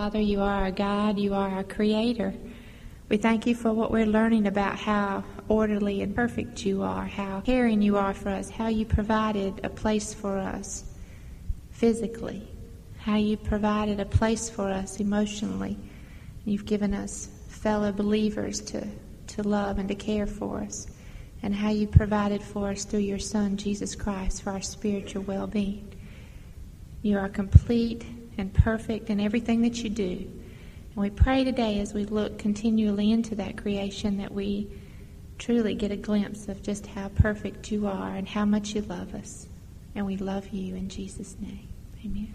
Father, you are our God, you are our Creator. We thank you for what we're learning about how orderly and perfect you are, how caring you are for us, how you provided a place for us physically, how you provided a place for us emotionally. You've given us fellow believers to, to love and to care for us, and how you provided for us through your Son, Jesus Christ, for our spiritual well being. You are complete and perfect in everything that you do. And we pray today as we look continually into that creation that we truly get a glimpse of just how perfect you are and how much you love us. And we love you in Jesus' name. Amen.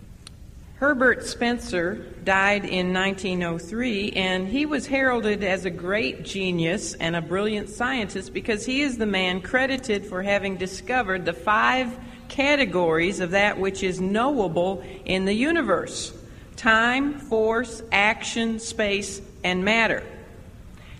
Herbert Spencer died in 1903, and he was heralded as a great genius and a brilliant scientist because he is the man credited for having discovered the five categories of that which is knowable in the universe time, force, action, space, and matter.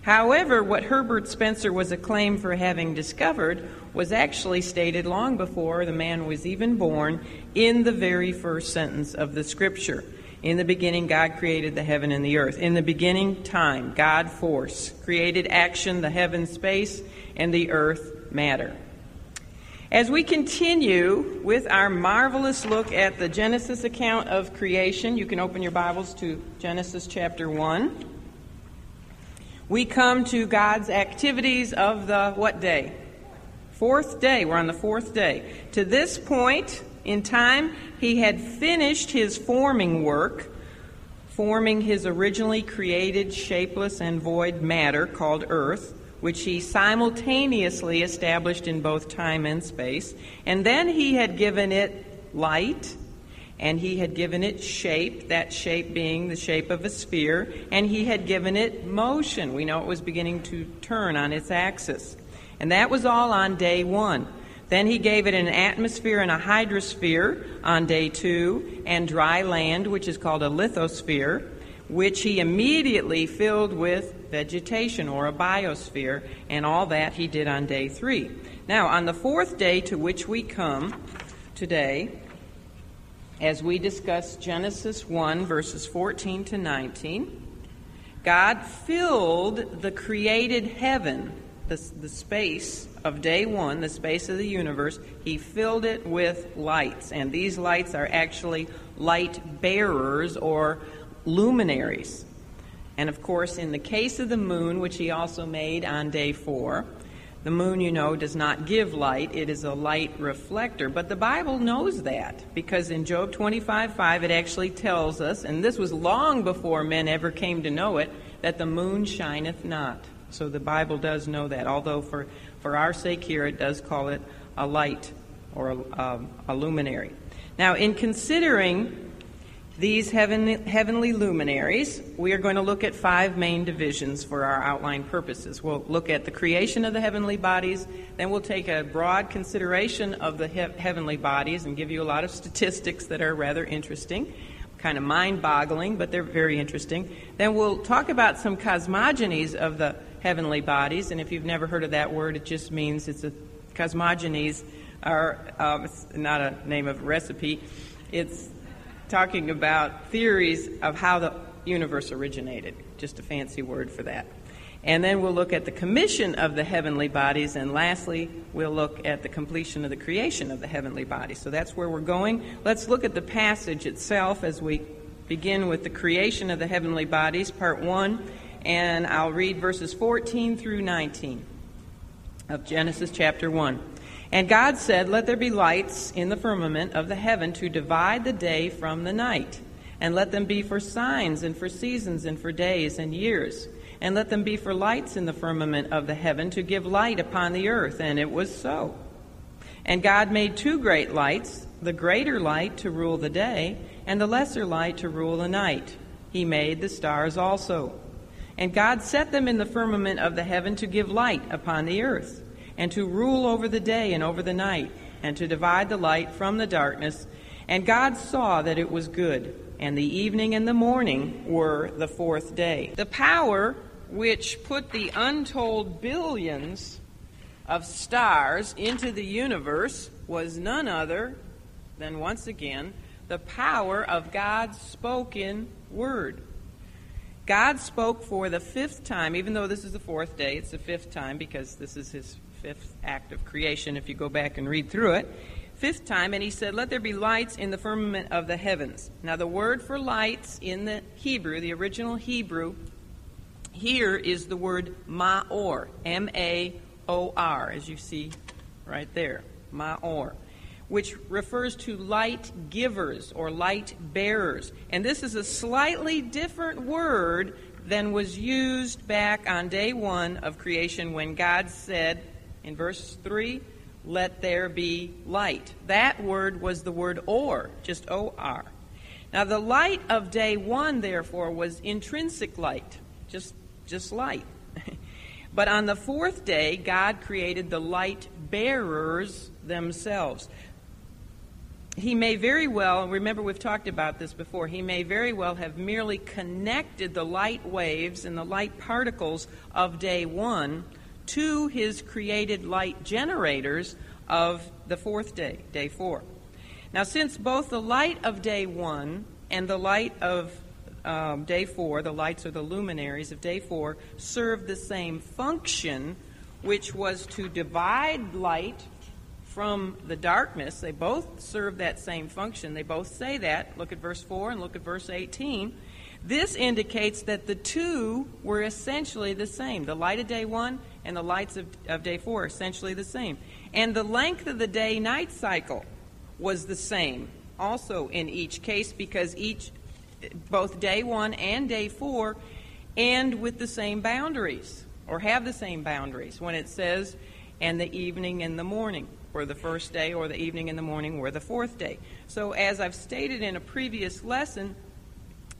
However, what Herbert Spencer was acclaimed for having discovered was actually stated long before the man was even born in the very first sentence of the scripture. In the beginning, God created the heaven and the earth. In the beginning, time, God, force, created action, the heaven, space, and the earth, matter. As we continue with our marvelous look at the Genesis account of creation, you can open your Bibles to Genesis chapter 1. We come to God's activities of the what day? Fourth day. We're on the fourth day. To this point in time, he had finished his forming work, forming his originally created shapeless and void matter called earth which he simultaneously established in both time and space. And then he had given it light, and he had given it shape, that shape being the shape of a sphere, and he had given it motion. We know it was beginning to turn on its axis. And that was all on day one. Then he gave it an atmosphere and a hydrosphere on day two, and dry land, which is called a lithosphere which he immediately filled with vegetation or a biosphere, and all that he did on day three. Now, on the fourth day to which we come today, as we discuss Genesis 1, verses 14 to 19, God filled the created heaven, the, the space of day one, the space of the universe, He filled it with lights. And these lights are actually light bearers or luminaries. And of course, in the case of the moon, which he also made on day four, the moon, you know, does not give light, it is a light reflector. But the Bible knows that because in Job 25 5, it actually tells us, and this was long before men ever came to know it, that the moon shineth not. So the Bible does know that, although for, for our sake here, it does call it a light or a, um, a luminary. Now, in considering these heavenly, luminaries, we are going to look at five main divisions for our outline purposes. We'll look at the creation of the heavenly bodies, then we'll take a broad consideration of the he- heavenly bodies and give you a lot of statistics that are rather interesting, kind of mind boggling, but they're very interesting. Then we'll talk about some cosmogonies of the heavenly bodies, and if you've never heard of that word, it just means it's a cosmogonies are um, it's not a name of a recipe. It's talking about theories of how the universe originated. Just a fancy word for that. And then we'll look at the commission of the heavenly bodies. And lastly, we'll look at the completion of the creation of the heavenly bodies. So that's where we're going. Let's look at the passage itself as we begin with the creation of the heavenly bodies, part one. And I'll read verses 14 through 19 of Genesis chapter 1. And God said, Let there be lights in the firmament of the heaven to divide the day from the night, and let them be for signs and for seasons and for days and years, and let them be for lights in the firmament of the heaven to give light upon the earth. And it was so. And God made two great lights, the greater light to rule the day, and the lesser light to rule the night. He made the stars also. And God set them in the firmament of the heaven to give light upon the earth and to rule over the day and over the night, and to divide the light from the darkness. And God saw that it was good, and the evening and the morning were the fourth day. The power which put the untold billions of stars into the universe was none other than, once again, the power of God's spoken word. God spoke for the fifth time, even though this is the fourth day, it's the fifth time because this is his fifth act of creation if you go back and read through it. Fifth time, and he said, Let there be lights in the firmament of the heavens. Now, the word for lights in the Hebrew, the original Hebrew, here is the word ma'or, M A O R, as you see right there, ma'or which refers to light givers or light bearers. And this is a slightly different word than was used back on day one of creation when God said in verse 3, Let there be light. That word was the word or, just O R. Now, the light of day one, therefore, was intrinsic light, just, just light. but on the fourth day, God created the light bearers themselves he may very well, remember we've talked about this before, he may very well have merely connected the light waves and the light particles of day one to his created light generators of the fourth day, day four. Now, since both the light of day one and the light of um, day four, the lights or the luminaries of day four, serve the same function, which was to divide light from the darkness. They both serve that same function. They both say that. Look at verse 4 and look at verse 18. This indicates that the two were essentially the same. The light of day one and the lights of, of day four are essentially the same. And the length of the day night cycle was the same also in each case because each, both day one and day four, end with the same boundaries or have the same boundaries when it says, and the evening and the morning or the first day, or the evening and the morning, or the fourth day. So, as I've stated in a previous lesson,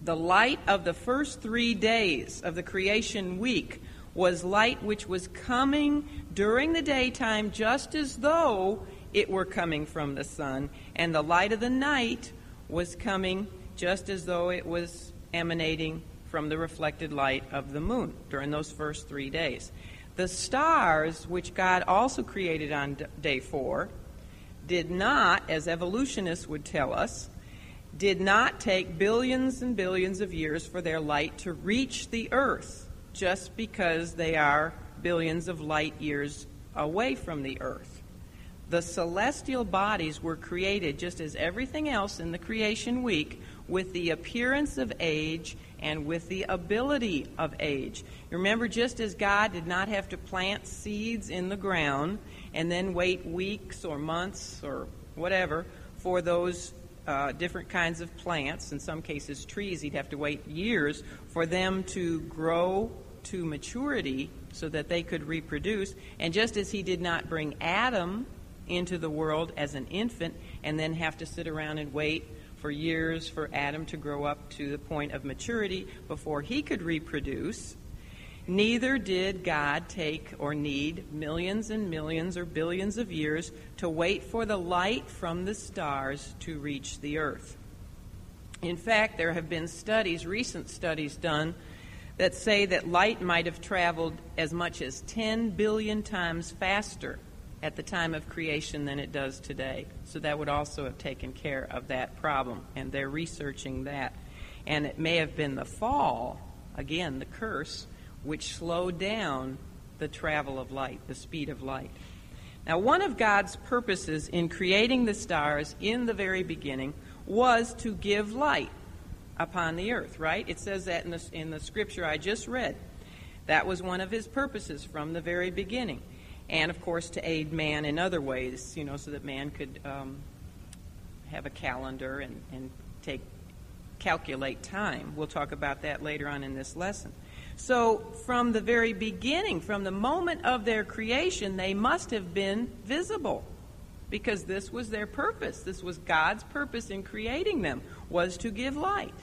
the light of the first three days of the creation week was light which was coming during the daytime just as though it were coming from the sun, and the light of the night was coming just as though it was emanating from the reflected light of the moon during those first three days. The stars, which God also created on day four, did not, as evolutionists would tell us, did not take billions and billions of years for their light to reach the earth just because they are billions of light years away from the earth. The celestial bodies were created just as everything else in the creation week with the appearance of age and with the ability of age. Remember, just as God did not have to plant seeds in the ground and then wait weeks or months or whatever for those uh, different kinds of plants, in some cases trees, he'd have to wait years for them to grow to maturity so that they could reproduce. And just as he did not bring Adam into the world as an infant and then have to sit around and wait for years for Adam to grow up to the point of maturity before he could reproduce. Neither did God take or need millions and millions or billions of years to wait for the light from the stars to reach the earth. In fact, there have been studies, recent studies done, that say that light might have traveled as much as 10 billion times faster at the time of creation than it does today. So that would also have taken care of that problem, and they're researching that. And it may have been the fall, again, the curse, which slowed down the travel of light, the speed of light. Now, one of God's purposes in creating the stars in the very beginning was to give light upon the earth, right? It says that in the, in the scripture I just read. That was one of his purposes from the very beginning and of course to aid man in other ways, you know, so that man could um, have a calendar and, and take calculate time. We'll talk about that later on in this lesson. So, from the very beginning, from the moment of their creation, they must have been visible because this was their purpose. This was God's purpose in creating them was to give light.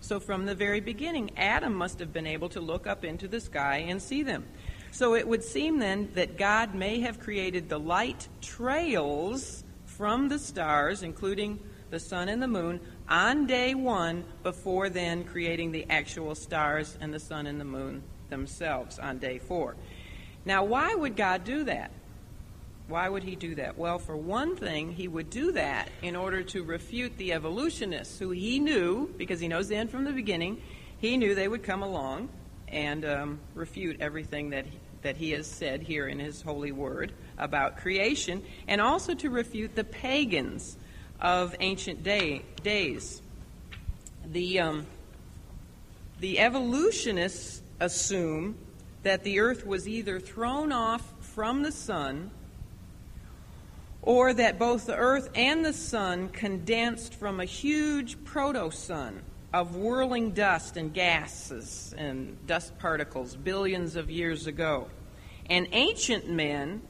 So from the very beginning, Adam must have been able to look up into the sky and see them. So it would seem then that God may have created the light trails from the stars, including the sun and the moon, on day one before then creating the actual stars and the sun and the moon themselves on day four. Now, why would God do that? Why would he do that? Well, for one thing, he would do that in order to refute the evolutionists who he knew, because he knows the end from the beginning, he knew they would come along and um, refute everything that he, that he has said here in his holy word about creation, and also to refute the pagans of ancient day, days. The um, the evolutionists assume that the earth was either thrown off from the sun or that both the earth and the sun condensed from a huge proto-sun of whirling dust and gases and dust particles billions of years ago. And ancient men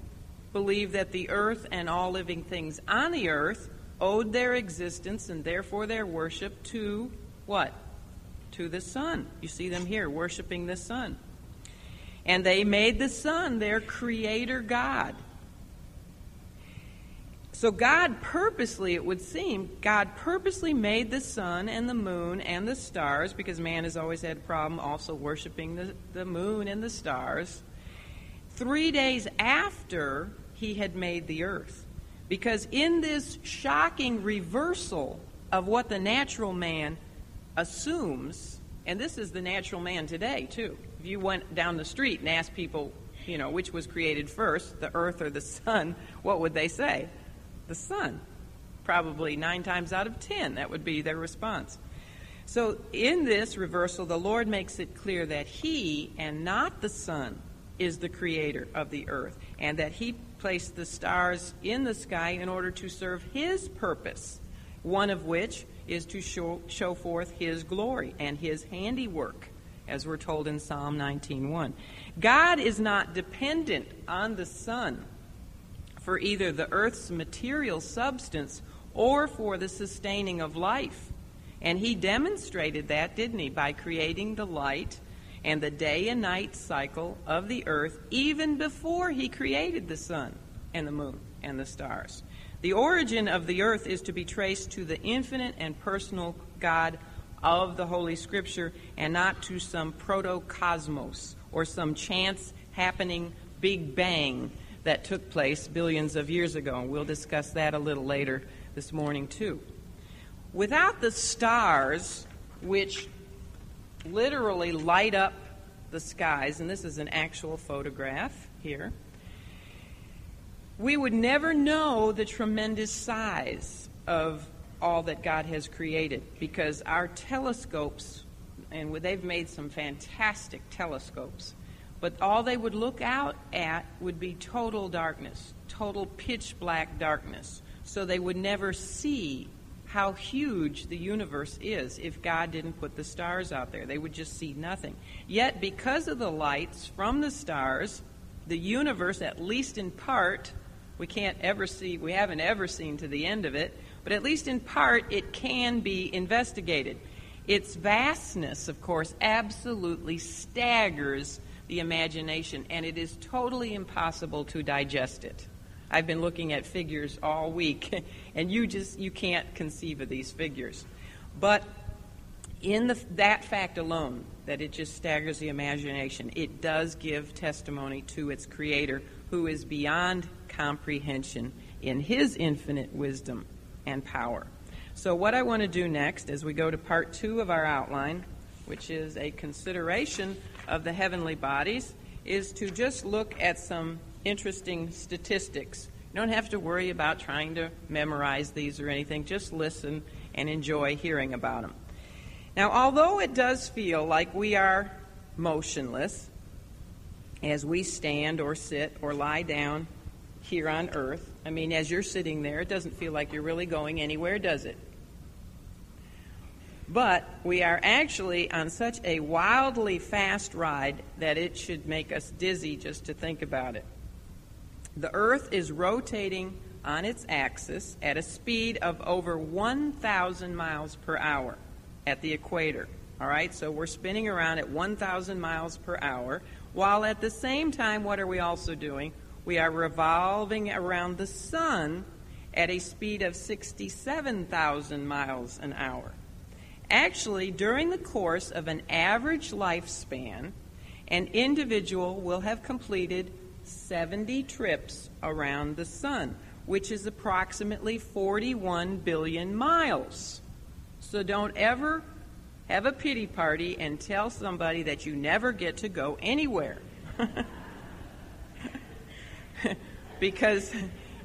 believed that the earth and all living things on the earth owed their existence and therefore their worship to what? To the sun. You see them here worshiping the sun. And they made the sun their creator God. So God purposely, it would seem, God purposely made the sun and the moon and the stars, because man has always had a problem also worshiping the, the moon and the stars, three days after he had made the earth. Because in this shocking reversal of what the natural man assumes, and this is the natural man today, too. If you went down the street and asked people, you know, which was created first, the earth or the sun, what would they say? The sun. Probably nine times out of ten, that would be their response. So, in this reversal, the Lord makes it clear that He and not the sun is the creator of the earth, and that He placed the stars in the sky in order to serve His purpose, one of which is to show, show forth His glory and His handiwork, as we're told in Psalm 19:1. God is not dependent on the sun for either the earth's material substance or for the sustaining of life. And he demonstrated that, didn't he, by creating the light and the day and night cycle of the earth even before he created the sun and the moon and the stars. The origin of the earth is to be traced to the infinite and personal God of the Holy Scripture and not to some protocosmos or some chance happening big bang that took place billions of years ago. And we'll discuss that a little later this morning, too. Without the stars, which literally light up the skies, and this is an actual photograph here, we would never know the tremendous size of all that God has created because our telescopes, and they've made some fantastic telescopes, but all they would look out at would be total darkness, total pitch black darkness. So they would never see how huge the universe is if God didn't put the stars out there. They would just see nothing. Yet, because of the lights from the stars, the universe, at least in part, we can't ever see, we haven't ever seen to the end of it, but at least in part, it can be investigated. Its vastness, of course, absolutely staggers the imagination, and it is totally impossible to digest it. I've been looking at figures all week, and you just you can't conceive of these figures. But in the, that fact alone, that it just staggers the imagination, it does give testimony to its creator, who is beyond comprehension in his infinite wisdom and power. So, what I want to do next, as we go to part two of our outline, which is a consideration of the heavenly bodies, is to just look at some interesting statistics. You don't have to worry about trying to memorize these or anything, just listen and enjoy hearing about them. Now, although it does feel like we are motionless as we stand or sit or lie down here on earth, I mean, as you're sitting there, it doesn't feel like you're really going anywhere, does it? But we are actually on such a wildly fast ride that it should make us dizzy just to think about it. The Earth is rotating on its axis at a speed of over 1,000 miles per hour at the equator. All right, so we're spinning around at 1,000 miles per hour, while at the same time, what are we also doing? We are revolving around the sun at a speed of 67,000 miles an hour. Actually, during the course of an average lifespan, an individual will have completed 70 trips around the sun, which is approximately 41 billion miles. So don't ever have a pity party and tell somebody that you never get to go anywhere. because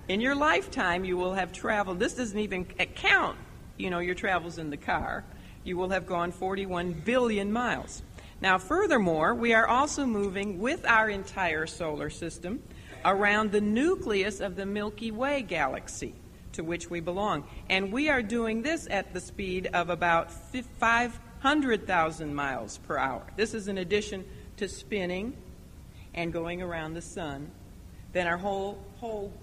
in your lifetime you will have traveled. This doesn't even count, you know, your travels in the car. You will have gone 41 billion miles. Now, furthermore, we are also moving with our entire solar system around the nucleus of the Milky Way galaxy to which we belong. And we are doing this at the speed of about 500,000 miles per hour. This is in addition to spinning and going around the sun. Then our whole, whole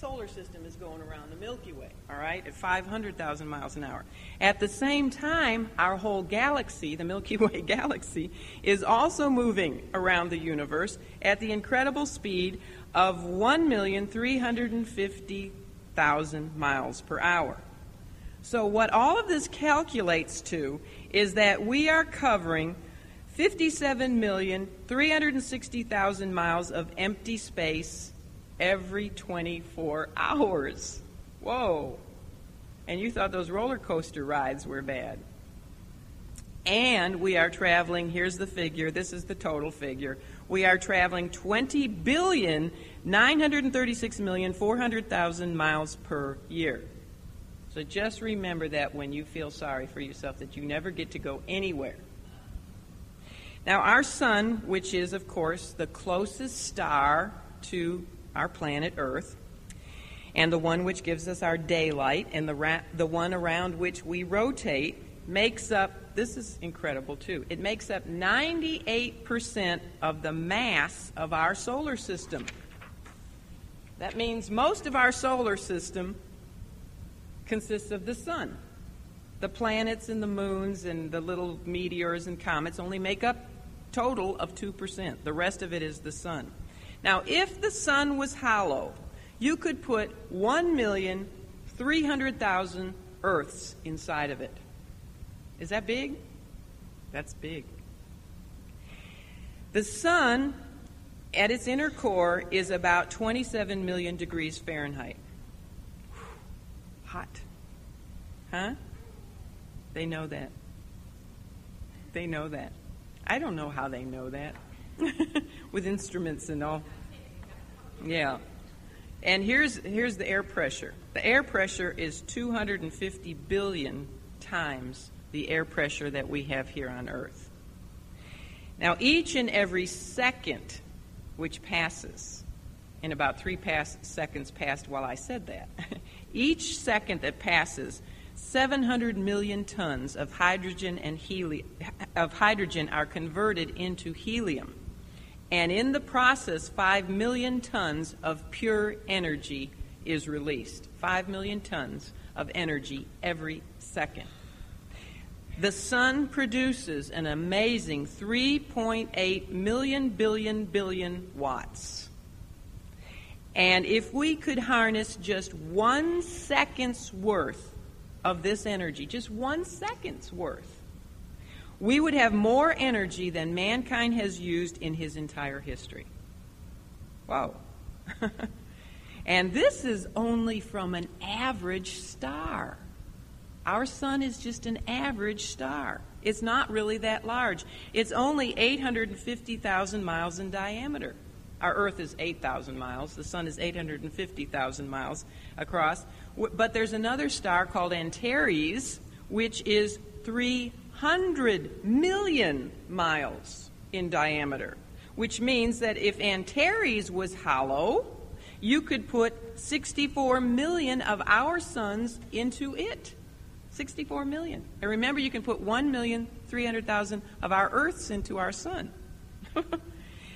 solar system is going around the Milky Way, all right, at 500,000 miles an hour. At the same time, our whole galaxy, the Milky Way galaxy, is also moving around the universe at the incredible speed of 1,350,000 miles per hour. So, what all of this calculates to is that we are covering 57,360,000 miles of empty space every 24 hours. Whoa. And you thought those roller coaster rides were bad. And we are traveling, here's the figure, this is the total figure. We are traveling 20 billion 936 million 400,000 miles per year. So just remember that when you feel sorry for yourself that you never get to go anywhere. Now, our sun, which is, of course, the closest star to our planet Earth, and the one which gives us our daylight, and the, ra- the one around which we rotate, makes up, this is incredible too, it makes up 98% of the mass of our solar system. That means most of our solar system consists of the sun. The planets and the moons and the little meteors and comets only make up total of 2%. The rest of it is the sun. Now, if the sun was hollow, you could put 1,300,000 Earths inside of it. Is that big? That's big. The sun, at its inner core, is about 27 million degrees Fahrenheit. Hot. Huh? They know that. They know that. I don't know how they know that. with instruments and all. Yeah. And here's here's the air pressure. The air pressure is 250 billion times the air pressure that we have here on Earth. Now, each and every second which passes, in about three pass, seconds passed while I said that, each second that passes, 700 million tons of hydrogen and helium of hydrogen are converted into helium and in the process, 5 million tons of pure energy is released. 5 million tons of energy every second. The sun produces an amazing 3.8 million billion billion watts. And if we could harness just one second's worth of this energy, just one second's worth, we would have more energy than mankind has used in his entire history. Wow. and this is only from an average star. Our sun is just an average star. It's not really that large. It's only 850,000 miles in diameter. Our Earth is 8,000 miles. The sun is 850,000 miles across. But there's another star called Antares, which is 3 100 million miles in diameter, which means that if Antares was hollow, you could put 64 million of our suns into it. 64 million. And remember, you can put 1,300,000 of our Earths into our sun.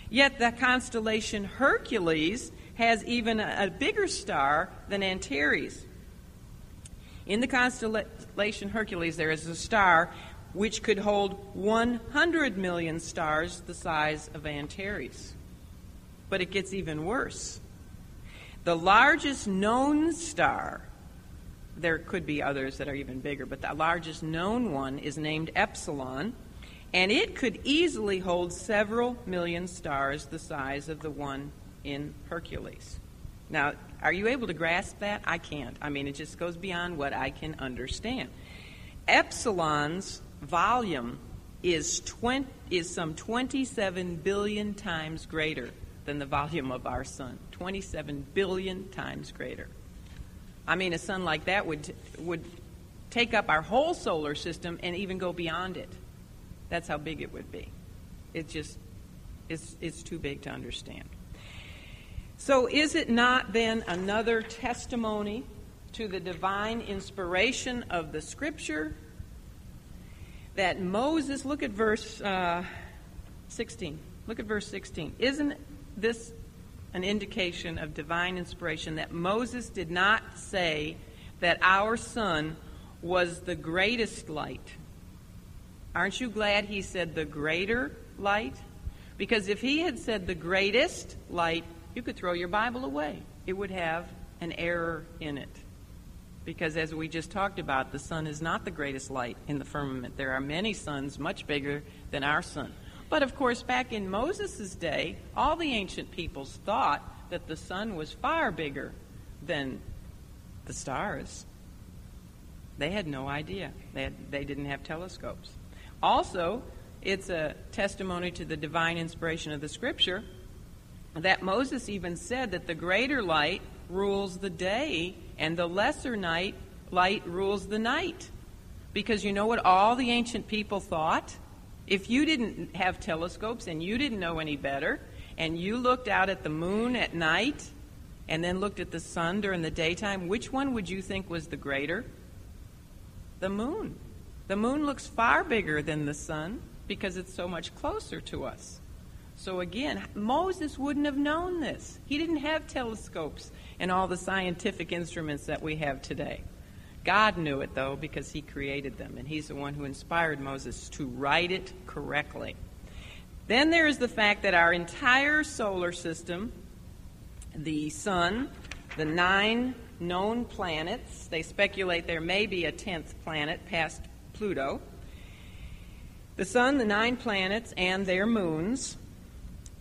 Yet the constellation Hercules has even a, a bigger star than Antares. In the constellation Hercules, there is a star which could hold 100 million stars the size of Antares. But it gets even worse. The largest known star, there could be others that are even bigger, but the largest known one is named Epsilon, and it could easily hold several million stars the size of the one in Hercules. Now, are you able to grasp that? I can't. I mean, it just goes beyond what I can understand. Epsilon's volume is, 20, is some 27 billion times greater than the volume of our sun. 27 billion times greater. I mean, a sun like that would, would take up our whole solar system and even go beyond it. That's how big it would be. It just, it's, it's too big to understand. So, is it not then another testimony to the divine inspiration of the Scripture that Moses, look at verse uh, 16. Look at verse 16. Isn't this an indication of divine inspiration that Moses did not say that our sun was the greatest light? Aren't you glad he said the greater light? Because if he had said the greatest light, you could throw your Bible away. It would have an error in it. Because as we just talked about, the sun is not the greatest light in the firmament. There are many suns much bigger than our sun. But of course, back in Moses' day, all the ancient peoples thought that the sun was far bigger than the stars. They had no idea. They, had, they didn't have telescopes. Also, it's a testimony to the divine inspiration of the scripture that Moses even said that the greater light rules the day and the lesser night light rules the night. Because you know what all the ancient people thought? If you didn't have telescopes and you didn't know any better, and you looked out at the moon at night and then looked at the sun during the daytime, which one would you think was the greater? The moon. The moon looks far bigger than the sun because it's so much closer to us. So again, Moses wouldn't have known this. He didn't have telescopes and all the scientific instruments that we have today. God knew it, though, because he created them, and he's the one who inspired Moses to write it correctly. Then there is the fact that our entire solar system, the sun, the nine known planets, they speculate there may be a tenth planet past Pluto, the sun, the nine planets, and their moons,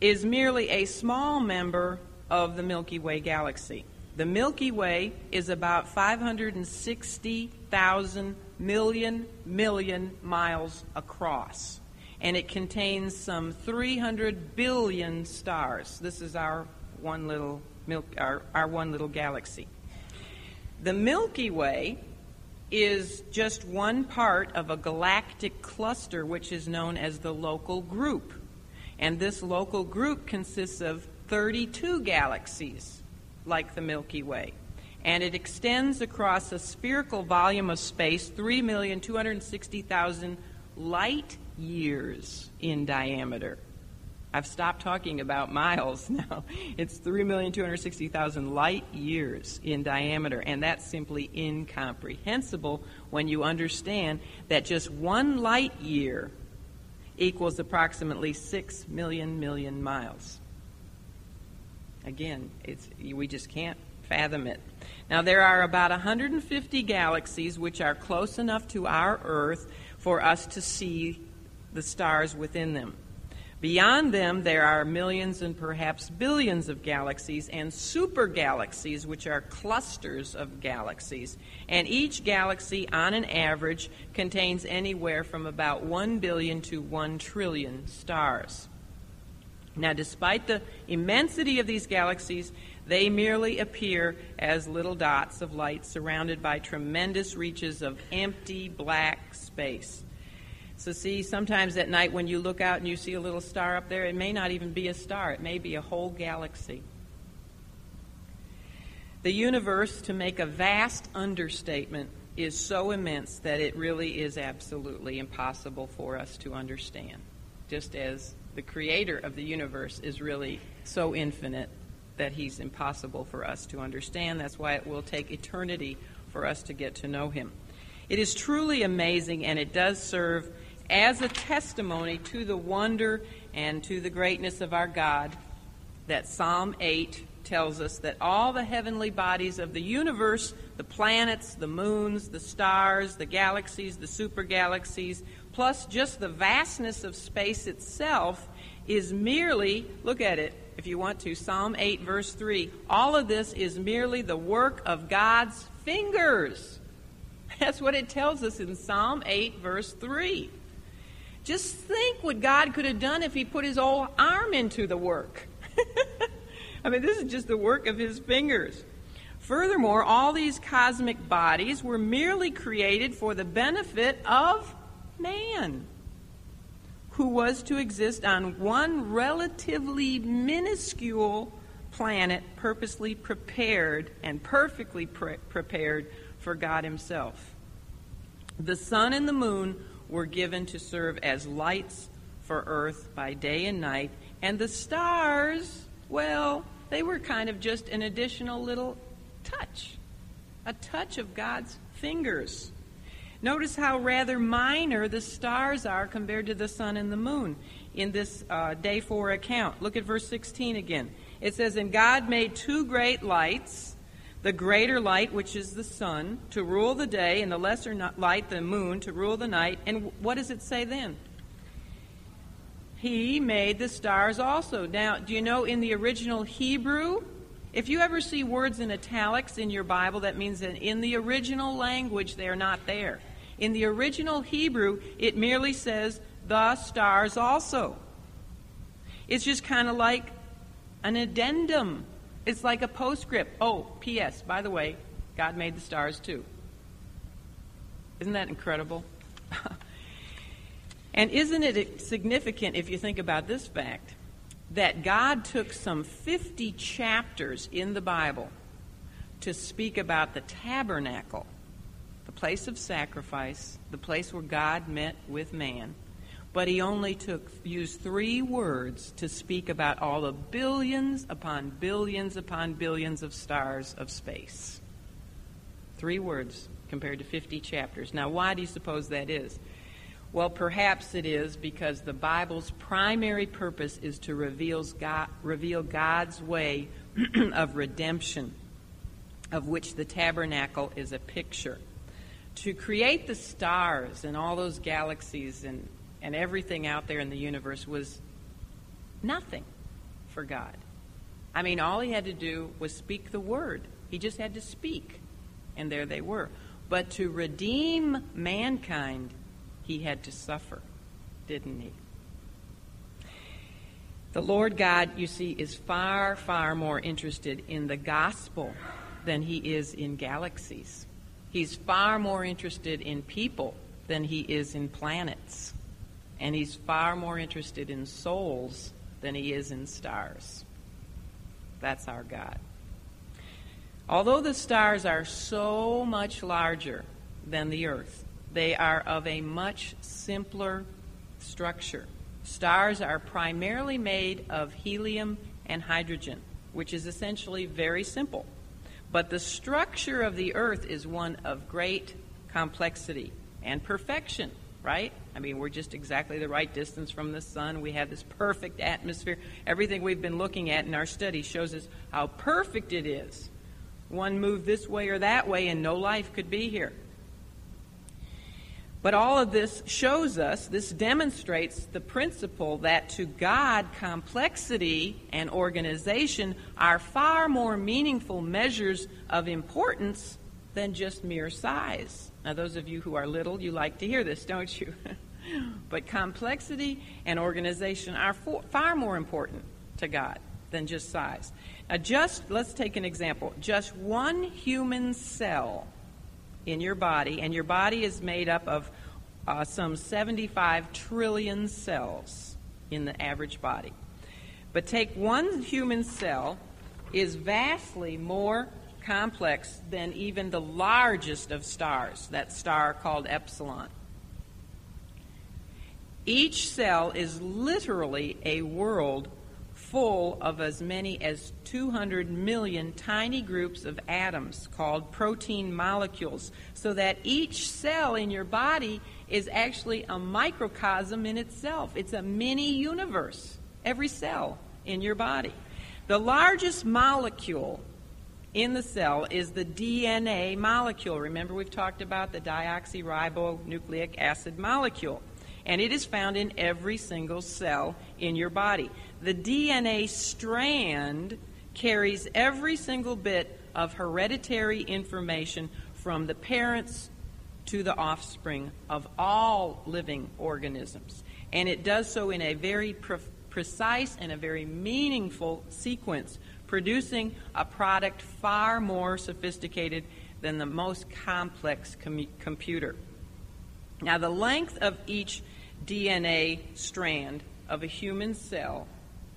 is merely a small member of the Milky Way galaxy. The Milky Way is about 560,000 million million miles across, and it contains some 300 billion stars. This is our one little milk, our, our one little galaxy. The Milky Way is just one part of a galactic cluster which is known as the local group. And this local group consists of 32 galaxies, like the Milky Way. And it extends across a spherical volume of space, 3,260,000 light years in diameter. I've stopped talking about miles now. It's 3,260,000 light years in diameter, and that's simply incomprehensible when you understand that just one light year equals approximately 6 million million miles. Again, it's, we just can't fathom it. Now, there are about 150 galaxies which are close enough to our Earth for us to see the stars within them. Beyond them, there are millions and perhaps billions of galaxies and super galaxies, which are clusters of galaxies. And each galaxy, on an average, contains anywhere from about 1 billion to 1 trillion stars. Now, despite the immensity of these galaxies, they merely appear as little dots of light surrounded by tremendous reaches of empty black space. So, see, sometimes at night when you look out and you see a little star up there, it may not even be a star, it may be a whole galaxy. The universe, to make a vast understatement, is so immense that it really is absolutely impossible for us to understand. Just as the creator of the universe is really so infinite that he's impossible for us to understand. That's why it will take eternity for us to get to know him. It is truly amazing, and it does serve as a testimony to the wonder and to the greatness of our God that Psalm 8 tells us that all the heavenly bodies of the universe, the planets, the moons, the stars, the galaxies, the super galaxies, plus just the vastness of space itself, is merely, look at it if you want to, Psalm 8, verse 3. All of this is merely the work of God's fingers. That's what it tells us in Psalm 8, verse 3. Just think what God could have done if He put His whole arm into the work. I mean, this is just the work of His fingers. Furthermore, all these cosmic bodies were merely created for the benefit of man, who was to exist on one relatively minuscule planet, purposely prepared and perfectly pre- prepared for God Himself. The sun and the moon were given to serve as lights for earth by day and night, and the stars, well, they were kind of just an additional little touch, a touch of God's fingers. Notice how rather minor the stars are compared to the sun and the moon in this uh, day four account. Look at verse 16 again. It says, And God made two great lights, the greater light, which is the sun, to rule the day, and the lesser light, the moon, to rule the night. And what does it say then? He made the stars also. Now, do you know in the original Hebrew, if you ever see words in italics in your Bible, that means that in the original language they're not there. In the original Hebrew, it merely says, the stars also. It's just kind of like an addendum. It's like a postscript. Oh, P.S., by the way, God made the stars too. Isn't that incredible? and isn't it significant if you think about this fact? that God took some 50 chapters in the Bible to speak about the tabernacle, the place of sacrifice, the place where God met with man. But he only took used three words to speak about all the billions upon billions upon billions of stars of space. Three words compared to 50 chapters. Now, why do you suppose that is? Well, perhaps it is because the Bible's primary purpose is to reveal, God, reveal God's way of redemption, of which the tabernacle is a picture. To create the stars and all those galaxies and, and everything out there in the universe was nothing for God. I mean, all he had to do was speak the word. He just had to speak, and there they were. But to redeem mankind, he had to suffer, didn't he? The Lord God, you see, is far, far more interested in the gospel than he is in galaxies. He's far more interested in people than he is in planets. And he's far more interested in souls than he is in stars. That's our God. Although the stars are so much larger than the earth, they are of a much simpler structure. Stars are primarily made of helium and hydrogen, which is essentially very simple. But the structure of the Earth is one of great complexity and perfection, right? I mean, we're just exactly the right distance from the sun. We have this perfect atmosphere. Everything we've been looking at in our study shows us how perfect it is. One move this way or that way, and no life could be here. But all of this shows us, this demonstrates the principle that to God, complexity and organization are far more meaningful measures of importance than just mere size. Now, those of you who are little, you like to hear this, don't you? but complexity and organization are for, far more important to God than just size. Now, just let's take an example. Just one human cell in your body, and your body is made up of uh, some 75 trillion cells in the average body. But take one human cell is vastly more complex than even the largest of stars, that star called Epsilon. Each cell is literally a world full of as many as 200 million tiny groups of atoms called protein molecules, so that each cell in your body is actually a microcosm in itself. It's a mini universe, every cell in your body. The largest molecule in the cell is the DNA molecule. Remember, we've talked about the deoxyribonucleic acid molecule and it is found in every single cell in your body. The DNA strand carries every single bit of hereditary information from the parents to the offspring of all living organisms. And it does so in a very pre- precise and a very meaningful sequence, producing a product far more sophisticated than the most complex com- computer. Now, the length of each DNA strand of a human cell,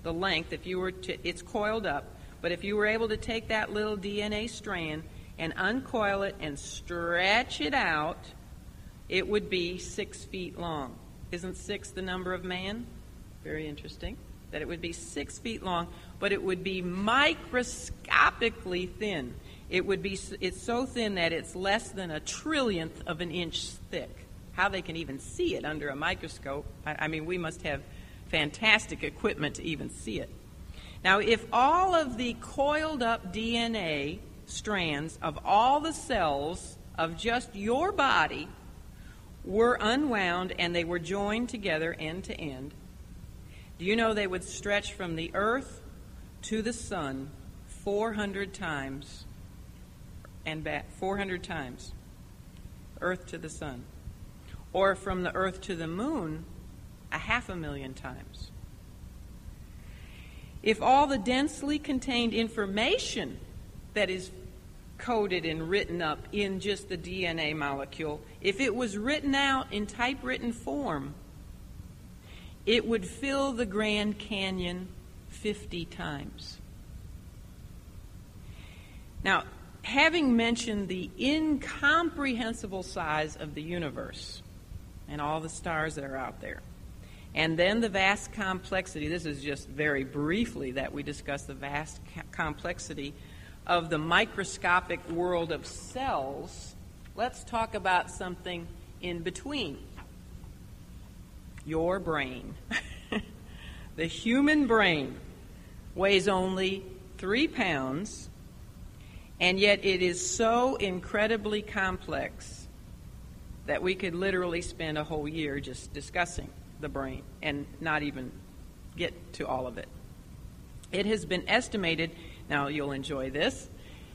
the length, if you were to, it's coiled up, but if you were able to take that little DNA strand and uncoil it and stretch it out, it would be six feet long. Isn't six the number of man? Very interesting. That it would be six feet long, but it would be microscopically thin. It would be it's so thin that it's less than a trillionth of an inch thick. How they can even see it under a microscope? I, I mean, we must have fantastic equipment to even see it. Now, if all of the coiled up DNA strands of all the cells of just your body were unwound and they were joined together end to end, do you know they would stretch from the earth to the sun 400 times and back 400 times earth to the sun. Or from the earth to the moon a half a million times. If all the densely contained information that is coded and written up in just the DNA molecule, if it was written out in typewritten form, it would fill the Grand Canyon 50 times. Now, having mentioned the incomprehensible size of the universe and all the stars that are out there, and then the vast complexity, this is just very briefly that we discuss the vast complexity of the microscopic world of cells, let's talk about something in between. Your brain. the human brain weighs only three pounds, and yet it is so incredibly complex that we could literally spend a whole year just discussing the brain and not even get to all of it. It has been estimated now, you'll enjoy this.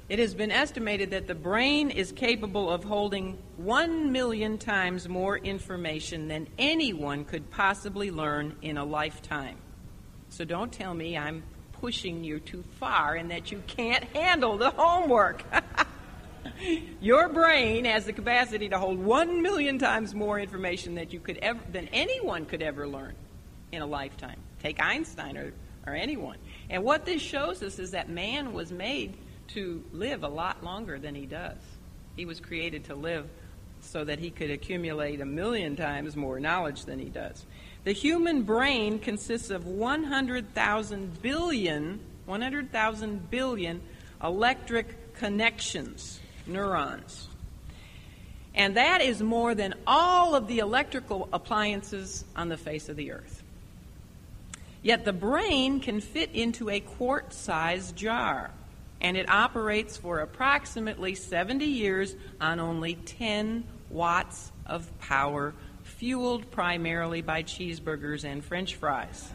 It has been estimated that the brain is capable of holding one million times more information than anyone could possibly learn in a lifetime. So don't tell me I'm pushing you too far and that you can't handle the homework. Your brain has the capacity to hold one million times more information that you could ever, than anyone could ever learn in a lifetime. Take Einstein or, or anyone. And what this shows us is that man was made to live a lot longer than he does. He was created to live so that he could accumulate a million times more knowledge than he does. The human brain consists of 100,000 billion, 100,000 billion electric connections, neurons. And that is more than all of the electrical appliances on the face of the earth. Yet the brain can fit into a quart sized jar, and it operates for approximately 70 years on only 10 watts of power, fueled primarily by cheeseburgers and french fries.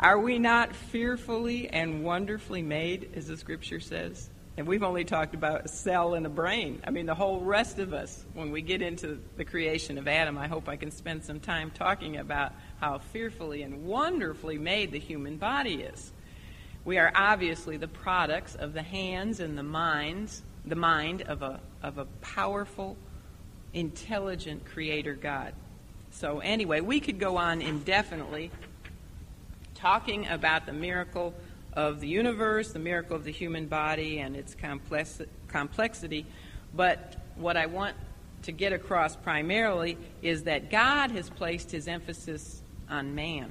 Are we not fearfully and wonderfully made, as the scripture says? And we've only talked about a cell in the brain. I mean, the whole rest of us, when we get into the creation of Adam, I hope I can spend some time talking about how fearfully and wonderfully made the human body is. We are obviously the products of the hands and the minds, the mind of a, of a powerful, intelligent creator God. So, anyway, we could go on indefinitely talking about the miracle of the universe, the miracle of the human body, and its complex, complexity. But what I want to get across primarily is that God has placed his emphasis on man,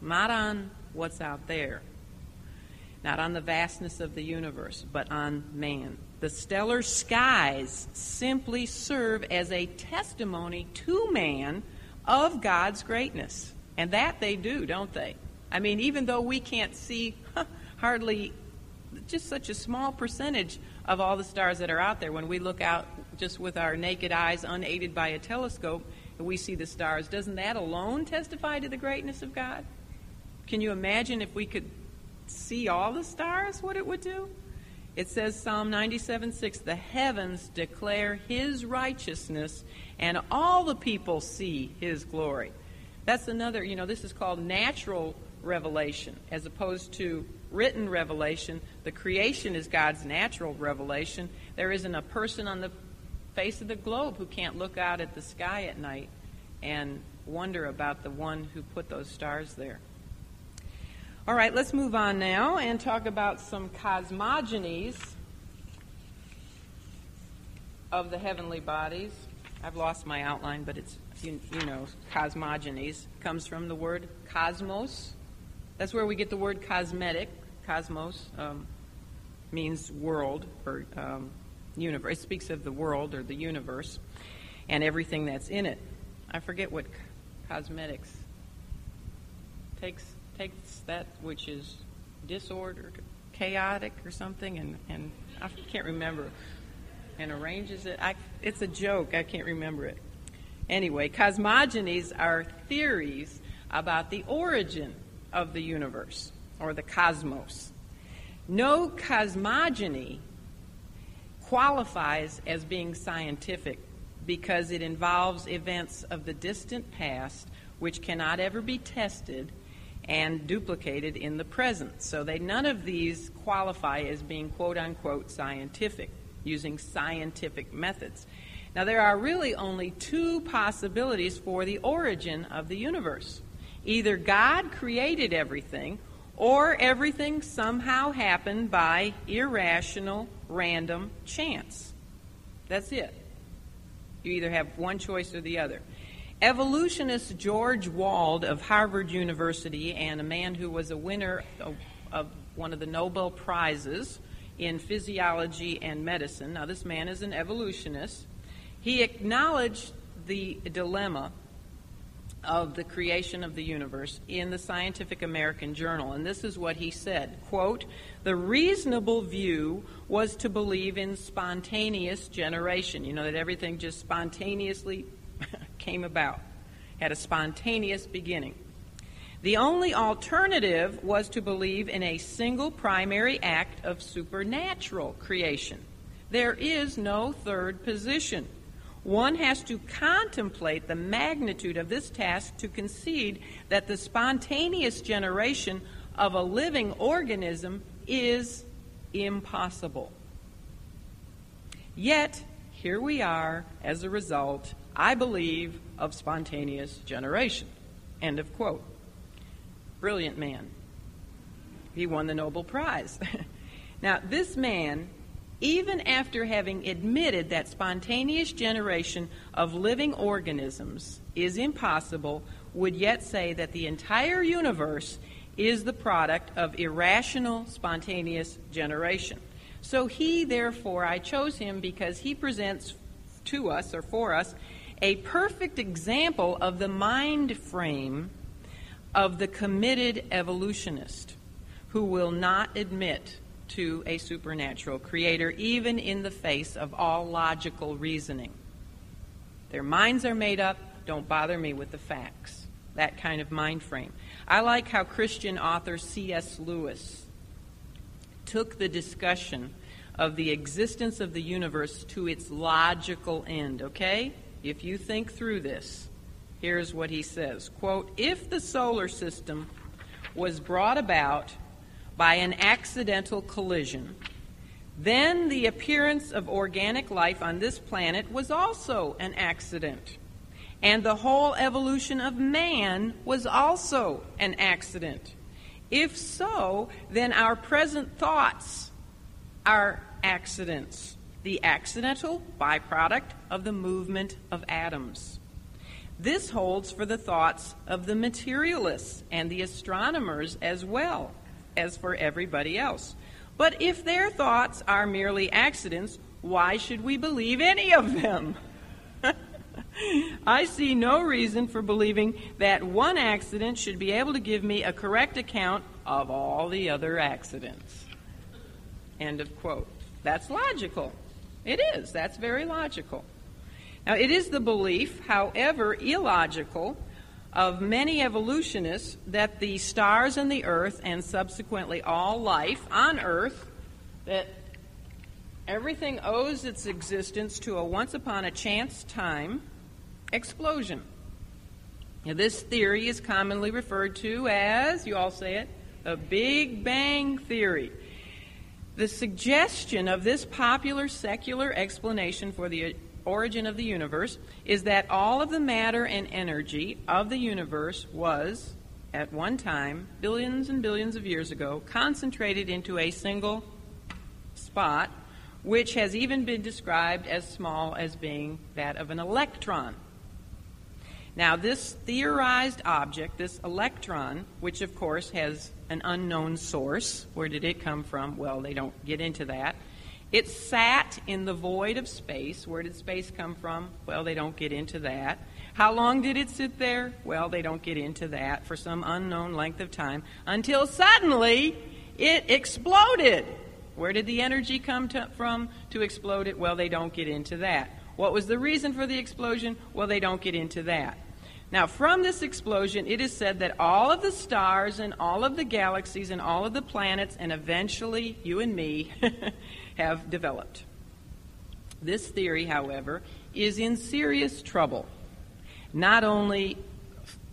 not on what's out there, not on the vastness of the universe, but on man. The stellar skies simply serve as a testimony to man of God's greatness. And that they do, don't they? I mean, even though we can't see hardly just such a small percentage of all the stars that are out there, when we look out just with our naked eyes, unaided by a telescope, and we see the stars, doesn't that alone testify to the greatness of God? Can you imagine if we could see all the stars, what it would do? It says, Psalm 97 6, the heavens declare his righteousness, and all the people see his glory. That's another, you know, this is called natural revelation as opposed to written revelation. The creation is God's natural revelation. There isn't a person on the face of the globe who can't look out at the sky at night and wonder about the one who put those stars there. All right, let's move on now and talk about some cosmogonies of the heavenly bodies. I've lost my outline, but it's, you, you know, cosmogonies comes from the word cosmos. That's where we get the word cosmetic. Cosmos um, means world or um, universe. It speaks of the world or the universe and everything that's in it. I forget what cosmetics takes takes that which is disordered, chaotic, or something, and, and I can't remember, and arranges it. I, it's a joke. I can't remember it. Anyway, cosmogonies are theories about the origin of the universe or the cosmos. No cosmogony qualifies as being scientific because it involves events of the distant past which cannot ever be tested and duplicated in the present. So they none of these qualify as being quote unquote scientific, using scientific methods. Now there are really only two possibilities for the origin of the universe. Either God created everything or everything somehow happened by irrational random chance. That's it. You either have one choice or the other. Evolutionist George Wald of Harvard University and a man who was a winner of, of one of the Nobel Prizes in physiology and medicine. Now, this man is an evolutionist. He acknowledged the dilemma of the creation of the universe in the Scientific American Journal, and this is what he said, quote, "The reasonable view was to believe in spontaneous generation, you know that everything just spontaneously came about, had a spontaneous beginning. The only alternative was to believe in a single primary act of supernatural creation. There is no third position. One has to contemplate the magnitude of this task to concede that the spontaneous generation of a living organism is impossible. Yet, here we are as a result I believe of spontaneous generation. End of quote. Brilliant man. He won the Nobel Prize. now, this man, even after having admitted that spontaneous generation of living organisms is impossible, would yet say that the entire universe is the product of irrational spontaneous generation. So he, therefore, I chose him because he presents to us or for us a perfect example of the mind frame of the committed evolutionist who will not admit to a supernatural creator, even in the face of all logical reasoning. Their minds are made up, don't bother me with the facts. That kind of mind frame. I like how Christian author C.S. Lewis took the discussion of the existence of the universe to its logical end, okay? If you think through this, here's what he says quote, If the solar system was brought about by an accidental collision, then the appearance of organic life on this planet was also an accident. And the whole evolution of man was also an accident. If so, then our present thoughts are accidents the accidental byproduct of the movement of atoms. This holds for the thoughts of the materialists and the astronomers as well as for everybody else. But if their thoughts are merely accidents, why should we believe any of them? I see no reason for believing that one accident should be able to give me a correct account of all the other accidents. End of quote. That's logical. It is. That's very logical. Now, it is the belief, however illogical, of many evolutionists that the stars and the earth, and subsequently all life on earth, that Everything owes its existence to a once upon a chance time explosion. Now, this theory is commonly referred to as, you all say it, the Big Bang Theory. The suggestion of this popular secular explanation for the origin of the universe is that all of the matter and energy of the universe was, at one time, billions and billions of years ago, concentrated into a single spot, which has even been described as small as being that of an electron. Now, this theorized object, this electron, which of course has an unknown source, where did it come from? Well, they don't get into that. It sat in the void of space. Where did space come from? Well, they don't get into that. How long did it sit there? Well, they don't get into that for some unknown length of time until suddenly it exploded. Where did the energy come to, from to explode it? Well, they don't get into that. What was the reason for the explosion? Well, they don't get into that. Now, from this explosion, it is said that all of the stars and all of the galaxies and all of the planets, and eventually you and me, have developed. This theory, however, is in serious trouble. Not only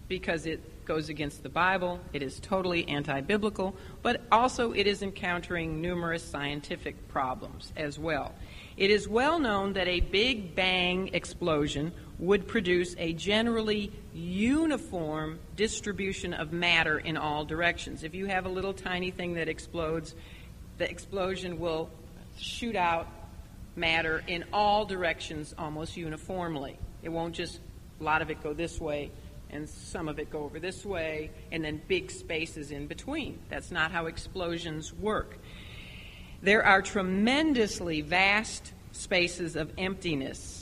because it goes against the Bible, it is totally anti biblical, but also it is encountering numerous scientific problems as well. It is well known that a Big Bang explosion would produce a generally uniform distribution of matter in all directions. If you have a little tiny thing that explodes, the explosion will shoot out matter in all directions almost uniformly. It won't just, a lot of it go this way and some of it go over this way, and then big spaces in between. That's not how explosions work. There are tremendously vast spaces of emptiness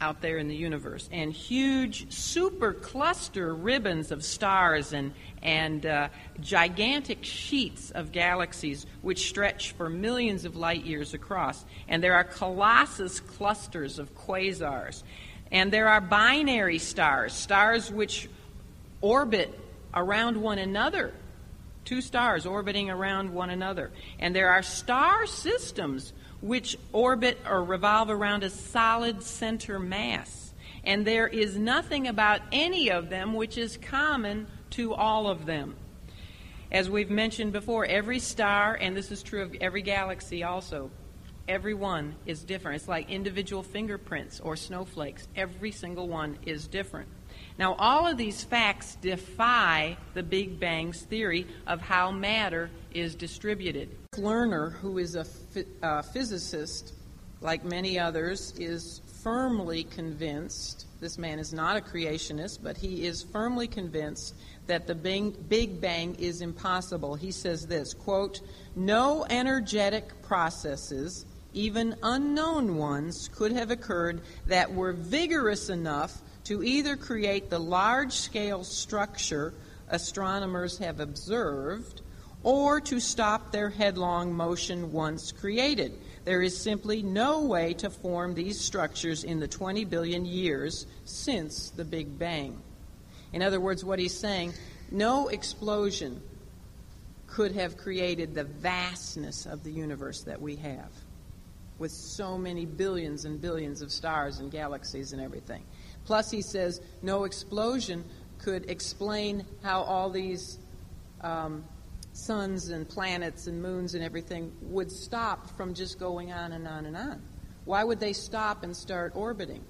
out there in the universe, and huge supercluster ribbons of stars and, and uh, gigantic sheets of galaxies which stretch for millions of light years across. And there are colossus clusters of quasars. And there are binary stars, stars which orbit around one another two stars orbiting around one another. And there are star systems which orbit or revolve around a solid center mass. And there is nothing about any of them which is common to all of them. As we've mentioned before, every star, and this is true of every galaxy also, every one is different. It's like individual fingerprints or snowflakes. Every single one is different. Now, all of these facts defy the Big Bang's theory of how matter is distributed. Lerner, who is a uh, physicist, like many others, is firmly convinced this man is not a creationist, but he is firmly convinced that the Big Bang is impossible. He says this quote, No energetic processes, even unknown ones, could have occurred that were vigorous enough to either create the large scale structure astronomers have observed or to stop their headlong motion once created. There is simply no way to form these structures in the 20 billion years since the Big Bang. In other words, what he's saying, no explosion could have created the vastness of the universe that we have, with so many billions and billions of stars and galaxies and everything. Plus, he says no explosion could explain how all these um, suns and planets and moons and everything would stop from just going on and on and on. Why would they stop and start orbiting?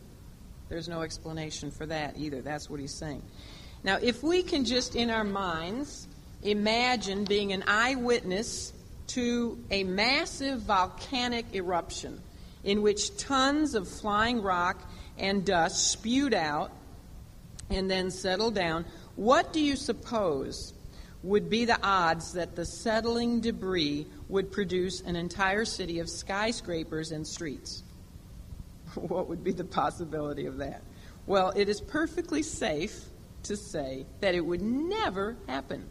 There's no explanation for that either. That's what he's saying. Now, if we can just in our minds imagine being an eyewitness to a massive volcanic eruption in which tons of flying rock and dust spewed out and then settled down, what do you suppose would be the odds that the settling debris would produce an entire city of skyscrapers and streets? what would be the possibility of that? Well, it is perfectly safe to say that it would never happen.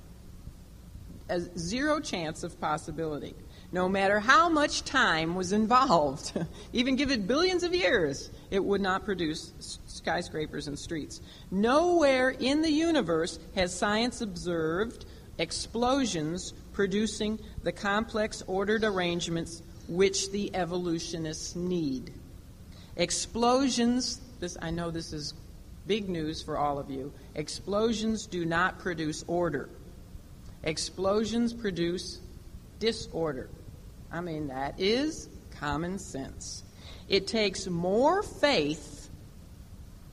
A zero chance of possibility no matter how much time was involved, even give it billions of years, it would not produce skyscrapers and streets. Nowhere in the universe has science observed explosions producing the complex ordered arrangements which the evolutionists need. Explosions, this I know this is big news for all of you. Explosions do not produce order. Explosions produce disorder. I mean, that is common sense. It takes more faith,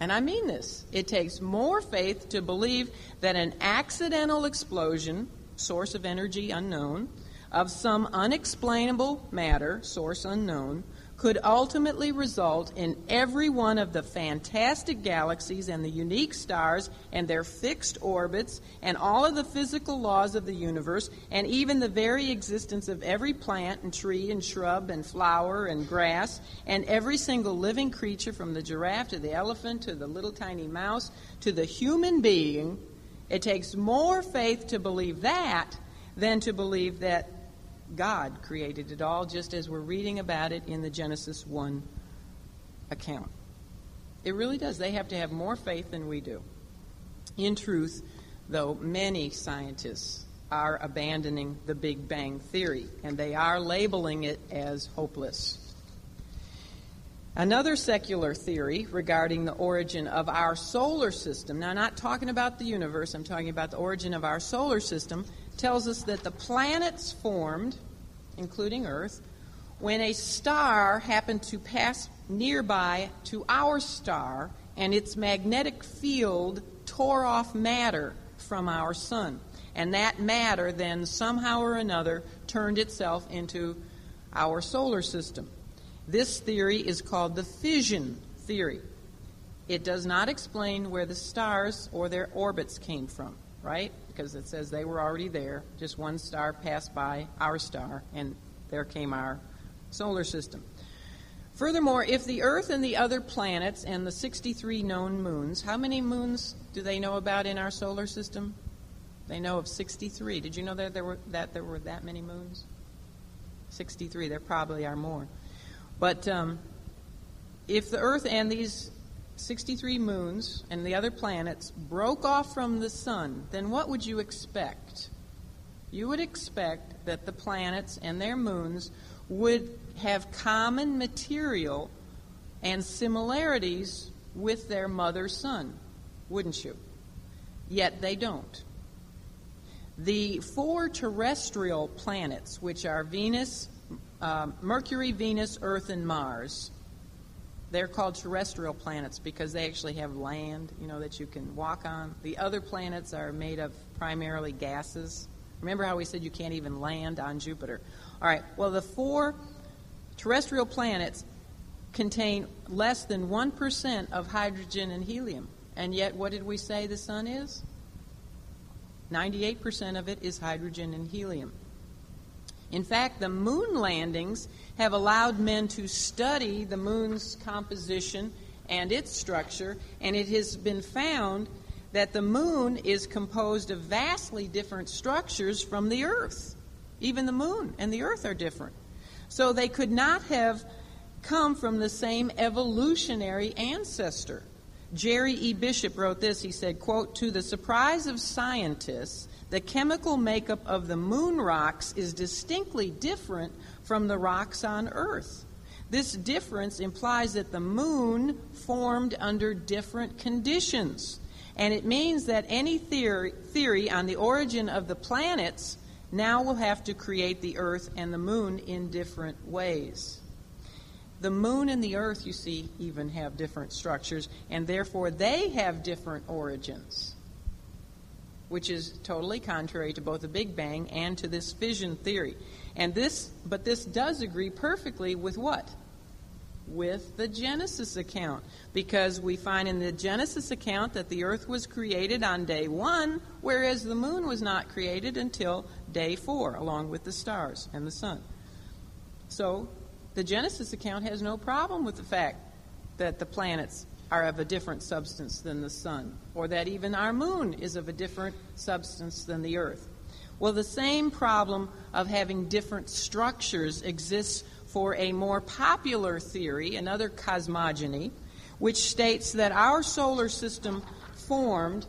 and I mean this, it takes more faith to believe that an accidental explosion, source of energy unknown, of some unexplainable matter, source unknown, could ultimately result in every one of the fantastic galaxies and the unique stars and their fixed orbits and all of the physical laws of the universe and even the very existence of every plant and tree and shrub and flower and grass and every single living creature from the giraffe to the elephant to the little tiny mouse to the human being. It takes more faith to believe that than to believe that God created it all, just as we're reading about it in the Genesis 1 account. It really does. They have to have more faith than we do. In truth, though, many scientists are abandoning the Big Bang Theory, and they are labeling it as hopeless. Another secular theory regarding the origin of our solar system, now, not talking about the universe, I'm talking about the origin of our solar system, tells us that the planets formed, including Earth, when a star happened to pass nearby to our star and its magnetic field tore off matter from our sun. And that matter then somehow or another turned itself into our solar system. This theory is called the fission theory. It does not explain where the stars or their orbits came from, right? Because it says they were already there. Just one star passed by our star, and there came our solar system. Furthermore, if the Earth and the other planets and the 63 known moons, how many moons do they know about in our solar system? They know of 63. Did you know that there were that there were that many moons? 63. There probably are more. But um, if the Earth and these 63 moons and the other planets broke off from the sun, then what would you expect? You would expect that the planets and their moons would have common material and similarities with their mother sun, wouldn't you? Yet they don't. The four terrestrial planets, which are Venus, uh, Mercury, Venus, Earth, and Mars, they're called terrestrial planets because they actually have land, you know, that you can walk on. The other planets are made of primarily gases. Remember how we said you can't even land on Jupiter? All right, well, the four terrestrial planets contain less than 1% of hydrogen and helium. And yet, what did we say the sun is? 98% of it is hydrogen and helium. In fact, the moon landings have allowed men to study the moon's composition and its structure, and it has been found that the moon is composed of vastly different structures from the Earth. Even the moon and the Earth are different. So they could not have come from the same evolutionary ancestor. Jerry E. Bishop wrote this. He said, quote, To the surprise of scientists, the chemical makeup of the moon rocks is distinctly different from the rocks on Earth. This difference implies that the moon formed under different conditions. And it means that any theory, theory on the origin of the planets now will have to create the Earth and the moon in different ways. The moon and the Earth, you see, even have different structures, and therefore they have different origins which is totally contrary to both the Big Bang and to this fission theory. And this, but this does agree perfectly with what? With the Genesis account. Because we find in the Genesis account that the earth was created on day one, whereas the moon was not created until day four, along with the stars and the sun. So the Genesis account has no problem with the fact that the planets are of a different substance than the sun, or that even our moon is of a different substance than the earth. Well, the same problem of having different structures exists for a more popular theory, another cosmogony, which states that our solar system formed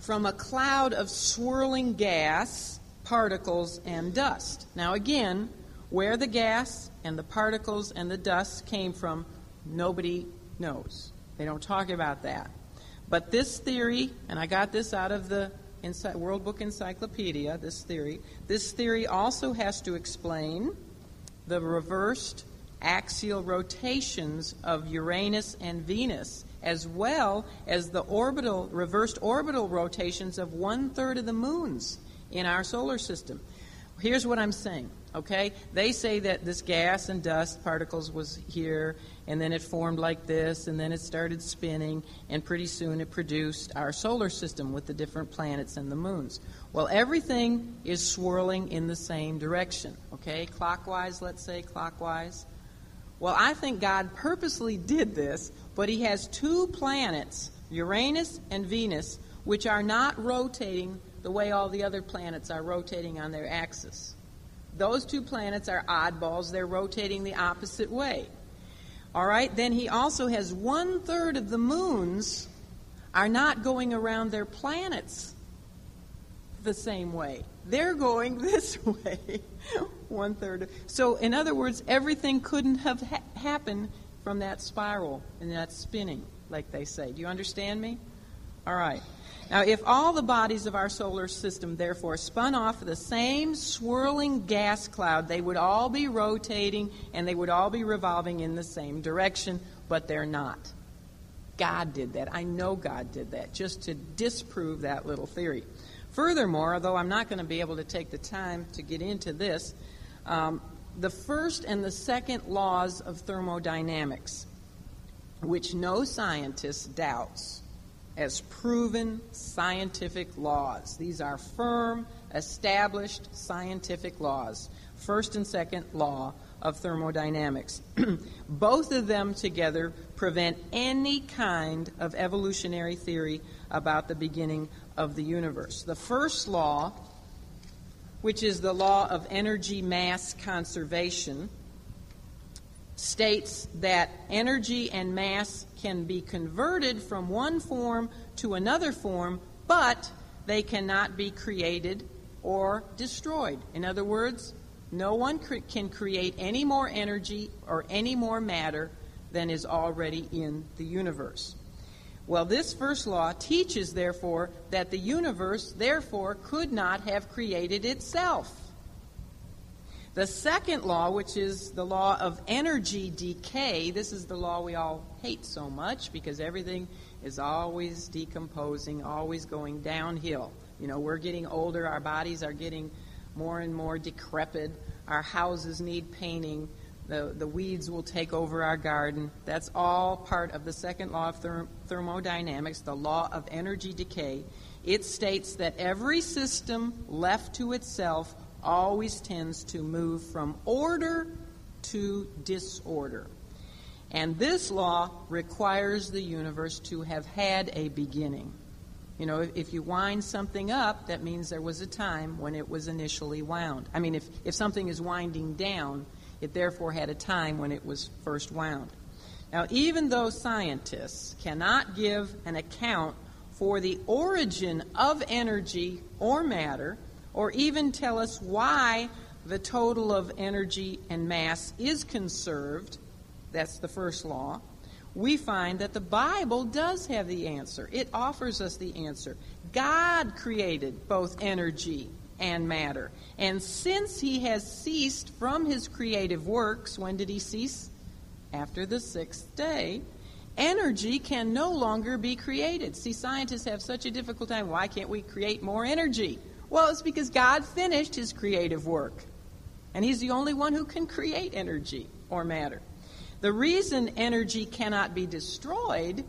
from a cloud of swirling gas, particles, and dust. Now, again, Where the gas and the particles and the dust came from, nobody knows. They don't talk about that. But this theory, and I got this out of the World Book Encyclopedia, this theory, this theory also has to explain the reversed axial rotations of Uranus and Venus, as well as the orbital, reversed orbital rotations of one third of the moons in our solar system. Here's what I'm saying, okay? They say that this gas and dust particles was here, and then it formed like this, and then it started spinning, and pretty soon it produced our solar system with the different planets and the moons. Well, everything is swirling in the same direction, okay? Clockwise, let's say, clockwise. Well, I think God purposely did this, but He has two planets, Uranus and Venus, which are not rotating the way all the other planets are rotating on their axis. Those two planets are oddballs, they're rotating the opposite way. All right, then he also has one third of the moons are not going around their planets the same way. They're going this way. one third. So, in other words, everything couldn't have ha- happened from that spiral and that spinning, like they say. Do you understand me? All right. Now, if all the bodies of our solar system, therefore, spun off of the same swirling gas cloud, they would all be rotating and they would all be revolving in the same direction, but they're not. God did that. I know God did that, just to disprove that little theory. Furthermore, although I'm not going to be able to take the time to get into this, um, the first and the second laws of thermodynamics, which no scientist doubts, as proven scientific laws. These are firm, established scientific laws. First and second law of thermodynamics. Both of them together prevent any kind of evolutionary theory about the beginning of the universe. The first law, which is the law of energy mass conservation, states that energy and mass can be converted from one form to another form, but they cannot be created or destroyed. In other words, no one cre- can create any more energy or any more matter than is already in the universe. Well, this first law teaches, therefore, that the universe, therefore, could not have created itself. The second law, which is the law of energy decay, this is the law we all hate so much because everything is always decomposing, always going downhill. You know, we're getting older, our bodies are getting more and more decrepit, our houses need painting, the, the weeds will take over our garden. That's all part of the second law of therm- thermodynamics, the law of energy decay. It states that every system left to itself always tends to move from order to disorder. And this law requires the universe to have had a beginning. You know, if, you wind something up, that means there was a time when it was initially wound. I mean, if, if something is winding down, it therefore had a time when it was first wound. Now, even though scientists cannot give an account for the origin of energy or matter, or even tell us why the total of energy and mass is conserved, that's the first law, we find that the Bible does have the answer. It offers us the answer. God created both energy and matter. And since he has ceased from his creative works, when did he cease? After the sixth day. Energy can no longer be created. See, scientists have such a difficult time. Why can't we create more energy? Well, it's because God finished his creative work. And he's the only one who can create energy or matter. The reason energy cannot be destroyed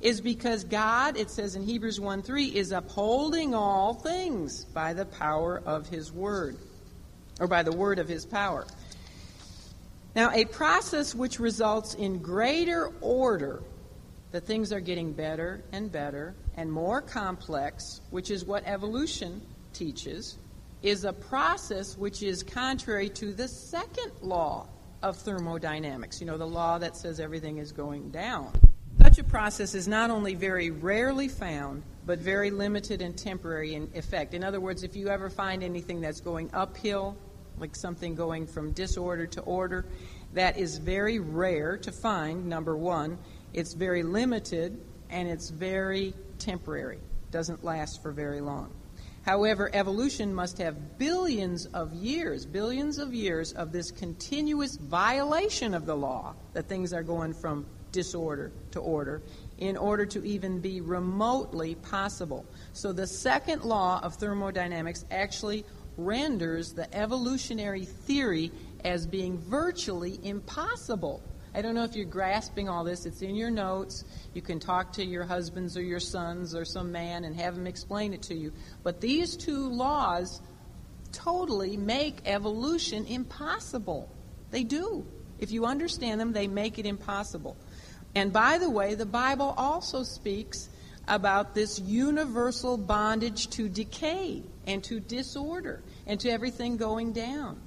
is because God, it says in Hebrews 1 3, is upholding all things by the power of his word, or by the word of his power. Now, a process which results in greater order that things are getting better and better and more complex, which is what evolution teaches is a process which is contrary to the second law of thermodynamics, you know, the law that says everything is going down. Such a process is not only very rarely found, but very limited and temporary in effect. In other words, if you ever find anything that's going uphill, like something going from disorder to order. That is very rare to find, number one. It's very limited and it's very temporary, doesn't last for very long. However, evolution must have billions of years, billions of years of this continuous violation of the law that things are going from disorder to order in order to even be remotely possible. So the second law of thermodynamics actually renders the evolutionary theory as being virtually impossible. I don't know if you're grasping all this. It's in your notes. You can talk to your husbands or your sons or some man and have him explain it to you. But these two laws totally make evolution impossible. They do. If you understand them, they make it impossible. And by the way, the Bible also speaks about this universal bondage to decay and to disorder and to everything going down.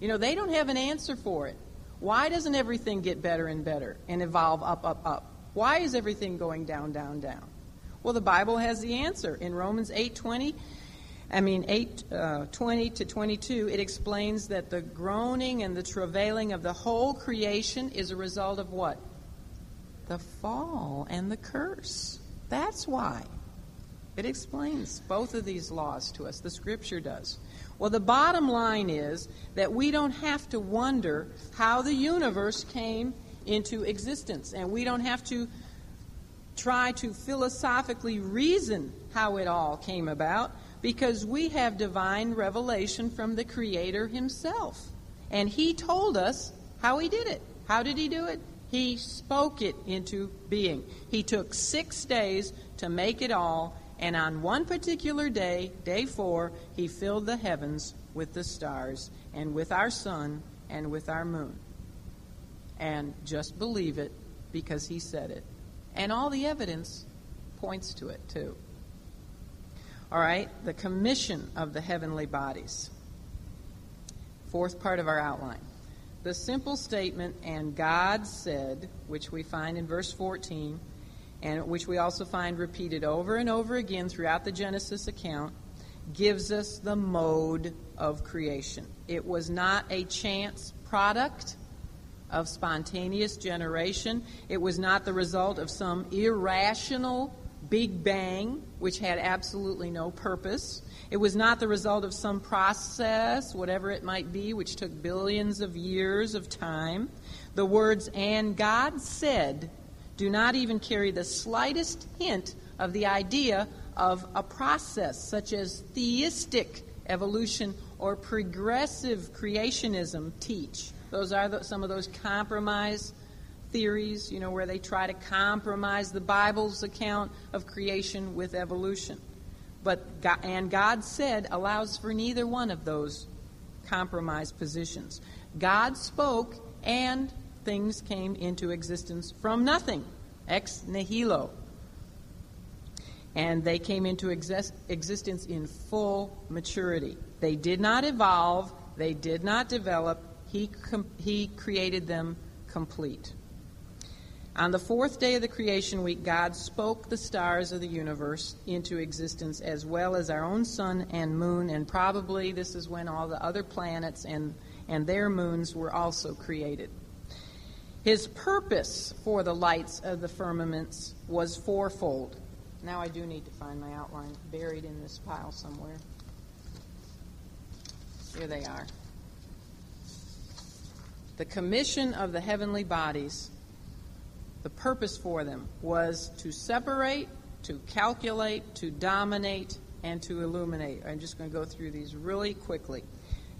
You know, they don't have an answer for it. Why doesn't everything get better and better and evolve up, up, up? Why is everything going down, down, down? Well, the Bible has the answer. In Romans 8:20, I mean 8 uh, 20 to 22, it explains that the groaning and the travailing of the whole creation is a result of what? The fall and the curse. That's why. It explains both of these laws to us. The scripture does. Well, the bottom line is that we don't have to wonder how the universe came into existence, and we don't have to try to philosophically reason how it all came about because we have divine revelation from the Creator Himself. And He told us how He did it. How did He do it? He spoke it into being. He took six days to make it all, and on one particular day, day four, He filled the heavens with the stars, and with our sun, and with our moon. And just believe it because He said it. And all the evidence points to it, too. All right, the commission of the heavenly bodies. Fourth part of our outline the simple statement, and God said, which we find in verse 14, and which we also find repeated over and over again throughout the Genesis account, gives us the mode of creation. It was not a chance product of spontaneous generation, it was not the result of some irrational Big Bang, which had absolutely no purpose. It was not the result of some process, whatever it might be, which took billions of years of time. The words, and God said, do not even carry the slightest hint of the idea of a process, such as theistic evolution or progressive creationism teach. Those are the, some of those compromise theories, you know, where they try to compromise the Bible's account of creation with evolution. But God, and God said allows for neither one of those compromised positions. God spoke and things came into existence from nothing, ex nihilo. And they came into exist- existence in full maturity. They did not evolve, they did not develop. He, com- he created them complete. On the fourth day of the creation week, God spoke the stars of the universe into existence, as well as our own sun and moon, and probably this is when all the other planets and, and their moons were also created. His purpose for the lights of the firmaments was fourfold. Now I do need to find my outline buried in this pile somewhere. Here they are. The commission of the heavenly bodies the purpose for them was to separate, to calculate, to dominate, and to illuminate. I'm just going to go through these really quickly.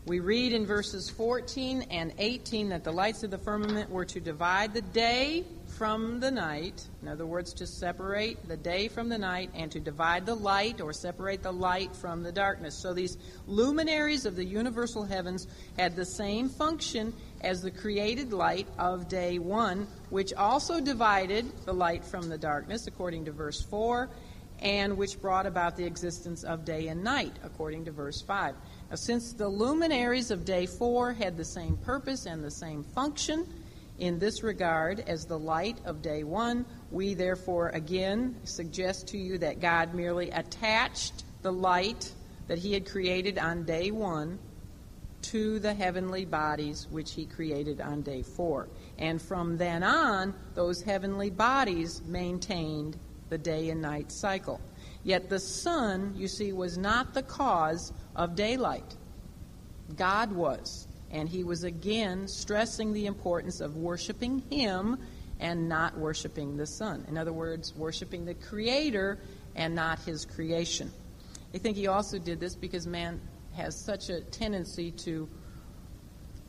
We read in verses 14 and 18 that the lights of the firmament were to divide the day from the night. In other words, to separate the day from the night and to divide the light or separate the light from the darkness. So these luminaries of the universal heavens had the same function as the created light of day one, which also divided the light from the darkness, according to verse 4, and which brought about the existence of day and night, according to verse 5. Since the luminaries of day 4 had the same purpose and the same function, in this regard as the light of day one. We therefore again suggest to you that God merely attached the light that He had created on day one to the heavenly bodies which he created on day four. And from then on, those heavenly bodies maintained the day and night cycle. Yet the sun, you see, was not the cause of daylight. God was. And he was again stressing the importance of worshiping him and not worshiping the sun. In other words, worshiping the Creator and not his creation. I think he also did this because man has such a tendency to,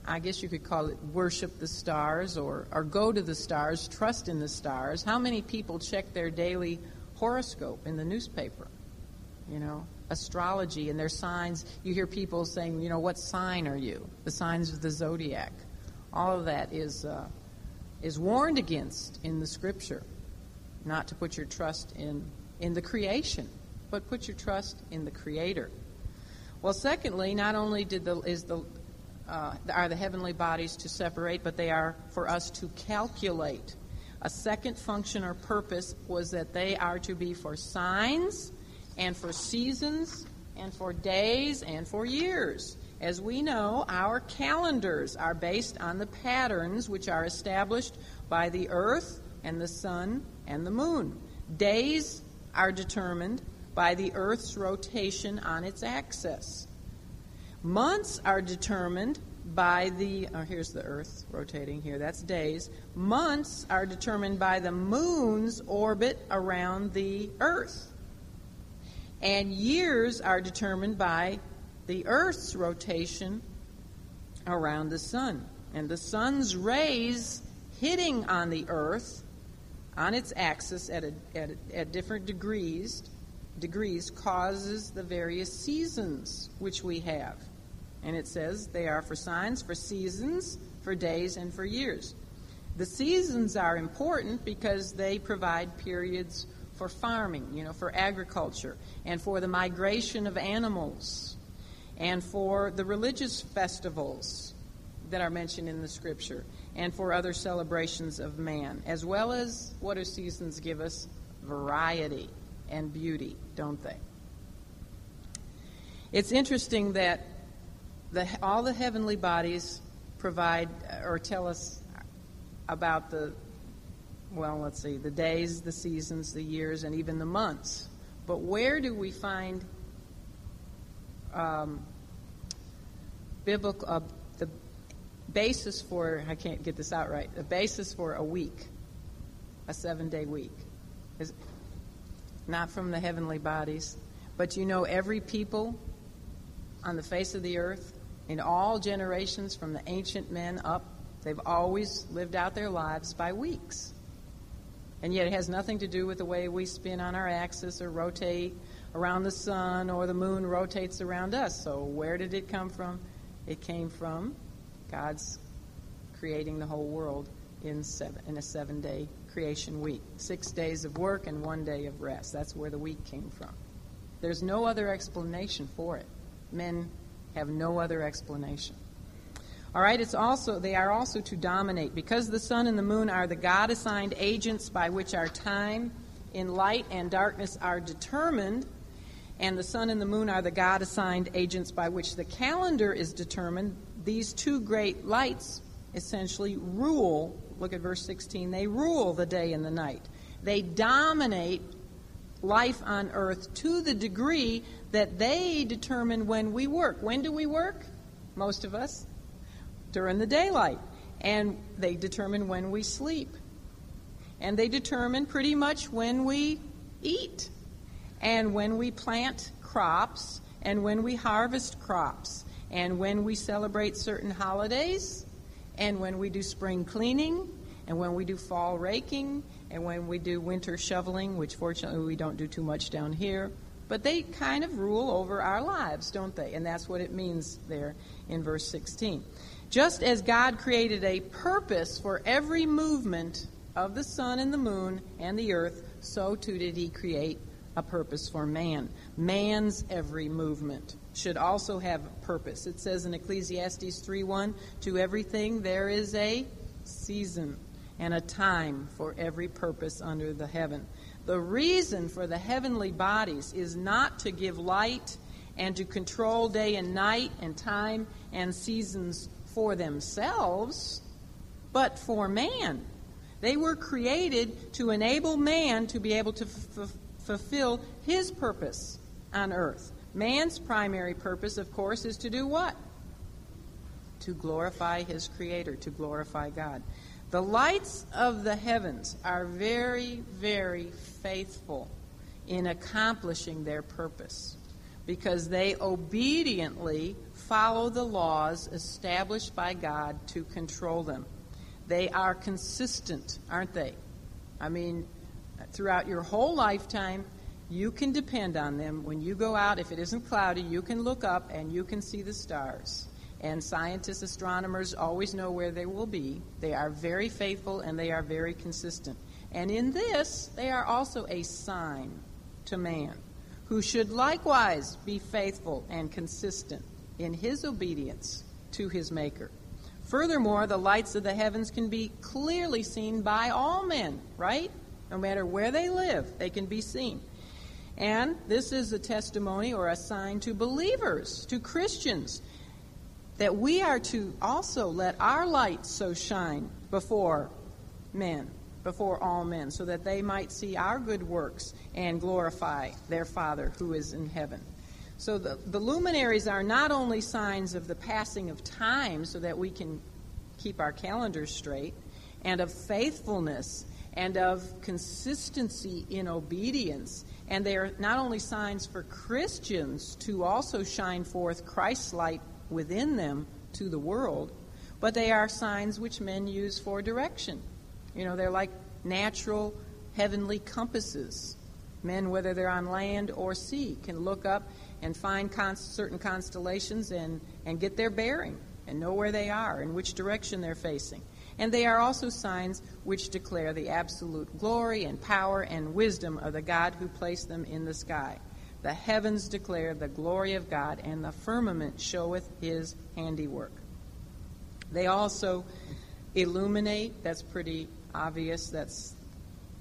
I guess you could call it worship the stars or, or go to the stars, trust in the stars. How many people check their daily horoscope in the newspaper? You know, astrology and their signs. You hear people saying, you know, what sign are you? The signs of the zodiac. All of that is, uh, is warned against in the scripture. Not to put your trust in, in the creation, but put your trust in the Creator. Well, secondly, not only did the, is the, uh, are the heavenly bodies to separate, but they are for us to calculate. A second function or purpose was that they are to be for signs and for seasons and for days and for years. As we know, our calendars are based on the patterns which are established by the earth and the sun and the moon. Days are determined by the Earth's rotation on its axis. Months are determined by the, oh, here's the Earth rotating here, that's days. Months are determined by the moon's orbit around the Earth. And years are determined by the Earth's rotation around the sun. And the sun's rays hitting on the Earth on its axis at, a, at, a, at different degrees degrees causes the various seasons which we have. And it says they are for signs, for seasons, for days, and for years. The seasons are important because they provide periods for farming, you know, for agriculture, and for the migration of animals, and for the religious festivals that are mentioned in the scripture, and for other celebrations of man, as well as what do seasons give us? Variety and beauty, don't they? It's interesting that the, all the heavenly bodies provide uh, or tell us about the, well, let's see, the days, the seasons, the years, and even the months. But where do we find um, biblical, uh, the basis for, I can't get this out right, the basis for a week, a seven day week? Is, not from the heavenly bodies. But you know, every people on the face of the earth, in all generations from the ancient men up, they've always lived out their lives by weeks. And yet it has nothing to do with the way we spin on our axis or rotate around the sun or the moon rotates around us. So where did it come from? It came from God's creating the whole world in seven in a seven day creation week. Six days of work and one day of rest. That's where the week came from. There's no other explanation for it. Men have no other explanation. All right, it's also they are also to dominate because the sun and the moon are the God assigned agents by which our time in light and darkness are determined, and the sun and the moon are the God assigned agents by which the calendar is determined. These two great lights essentially rule Look at verse 16. They rule the day and the night. They dominate life on earth to the degree that they determine when we work. When do we work? Most of us during the daylight. And they determine when we sleep. And they determine pretty much when we eat and when we plant crops and when we harvest crops and when we celebrate certain holidays and when we do spring cleaning, and when we do fall raking, and when we do winter shoveling, which fortunately we don't do too much down here. But they kind of rule over our lives, don't they? And that's what it means there in verse 16. Just as God created a purpose for every movement of the sun and the moon and the earth, so too did he create a purpose for man. Man's every movement should also have purpose. It says in Ecclesiastes 3:1, "To everything there is a season and a time for every purpose under the heaven." The reason for the heavenly bodies is not to give light and to control day and night and time and seasons for themselves, but for man. They were created to enable man to be able to f- fulfill his purpose on earth. Man's primary purpose, of course, is to do what? To glorify his Creator, to glorify God. The lights of the heavens are very, very faithful in accomplishing their purpose because they obediently follow the laws established by God to control them. They are consistent, aren't they? I mean, throughout your whole lifetime, you can depend on them. When you go out, if it isn't cloudy, you can look up and you can see the stars. And scientists, astronomers always know where they will be. They are very faithful and they are very consistent. And in this, they are also a sign to man, who should likewise be faithful and consistent in his obedience to his Maker. Furthermore, the lights of the heavens can be clearly seen by all men, right? No matter where they live, they can be seen. And this is a testimony or a sign to believers, to Christians, that we are to also let our light so shine before men, before all men, so that they might see our good works and glorify their Father who is in heaven. So the, the luminaries are not only signs of the passing of time so that we can keep our calendars straight, and of faithfulness and of consistency in obedience. And they are not only signs for Christians to also shine forth Christ's light within them to the world, but they are signs which men use for direction. You know, they're like natural heavenly compasses. Men, whether they're on land or sea, can look up and find certain constellations and, and get their bearing and know where they are and which direction they're facing. And they are also signs which declare the absolute glory and power and wisdom of the God who placed them in the sky. The heavens declare the glory of God, and the firmament showeth his handiwork. They also illuminate. That's pretty obvious. That's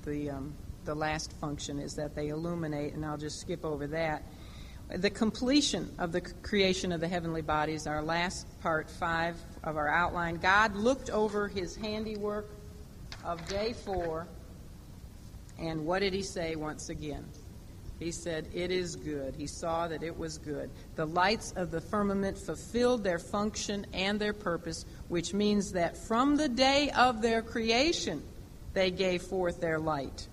the, um, the last function, is that they illuminate, and I'll just skip over that the completion of the creation of the heavenly bodies, our last part five of our outline. God looked over his handiwork of day four, and what did he say once again? He said, It is good. He saw that it was good. The lights of the firmament fulfilled their function and their purpose, which means that from the day of their creation, they gave forth their light.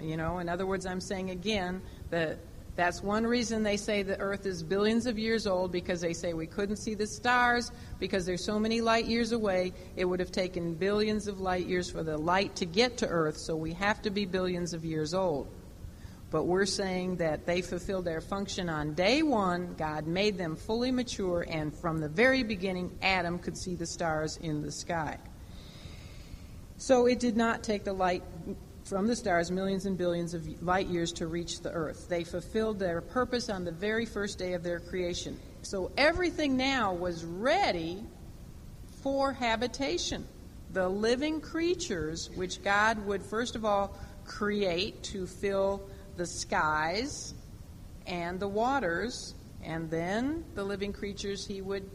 You know, in other words, I'm saying again that that's one reason they say the Earth is billions of years old because they say we couldn't see the stars because they're so many light years away. It would have taken billions of light years for the light to get to Earth, so we have to be billions of years old. But we're saying that they fulfilled their function on day one. God made them fully mature, and from the very beginning, Adam could see the stars in the sky. So it did not take the light from the stars millions and billions of light years to reach the earth. They fulfilled their purpose on the very first day of their creation. So everything now was ready for habitation. The living creatures, which God would first of all create to fill the skies and the waters, and then the living creatures he would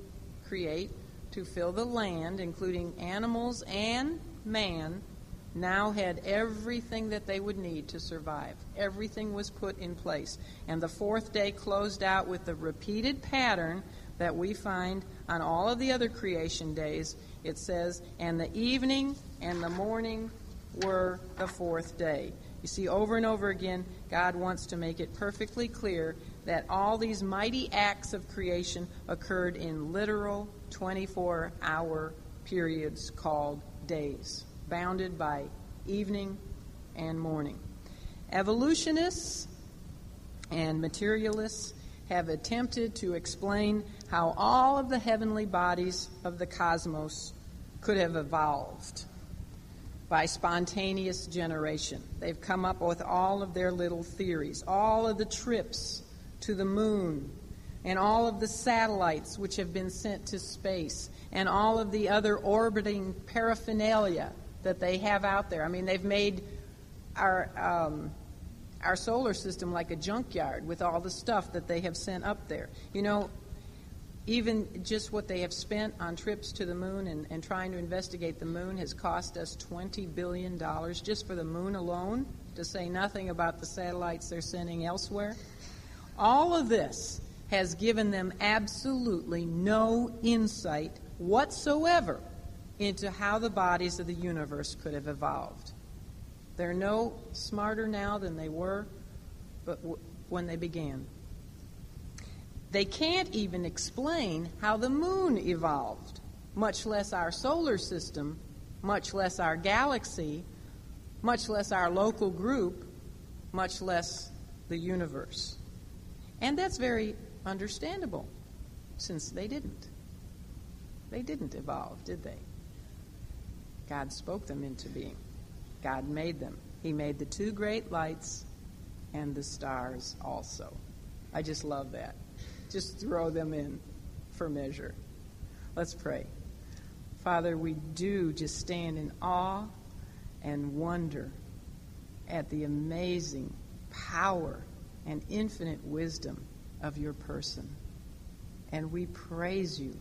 create to fill the land, including animals and man now had everything that they would need to survive. Everything was put in place. And the fourth day closed out with the repeated pattern that we find on all of the other creation days. It says, and the evening and the morning were the fourth day. You see, over and over again, God wants to make it perfectly clear that all these mighty acts of creation occurred in literal 24 hour periods called days bounded by evening and morning. Evolutionists and materialists have attempted to explain how all of the heavenly bodies of the cosmos could have evolved by spontaneous generation. They've come up with all of their little theories, all of the trips to the moon, and all of the satellites which have been sent to space, and all of the other orbiting paraphernalia that they have out there. I mean, they've made our um, our solar system like a junkyard with all the stuff that they have sent up there. You know, even just what they have spent on trips to the moon and, and trying to investigate the moon has cost us $20 billion just for the moon alone, to say nothing about the satellites they're sending elsewhere. All of this has given them absolutely no insight whatsoever into how the bodies of the universe could have evolved. They're no smarter now than they were but w- when they began. They can't even explain how the moon evolved, much less our solar system, much less our galaxy, much less our local group, much less the universe. And that's very understandable, since they didn't. They didn't evolve, did they? God spoke them into being. God made them. He made the two great lights and the stars also. I just love that. Just throw them in for measure. Let's pray. Father, we do just stand in awe and wonder at the amazing power and infinite wisdom of your person. And we praise you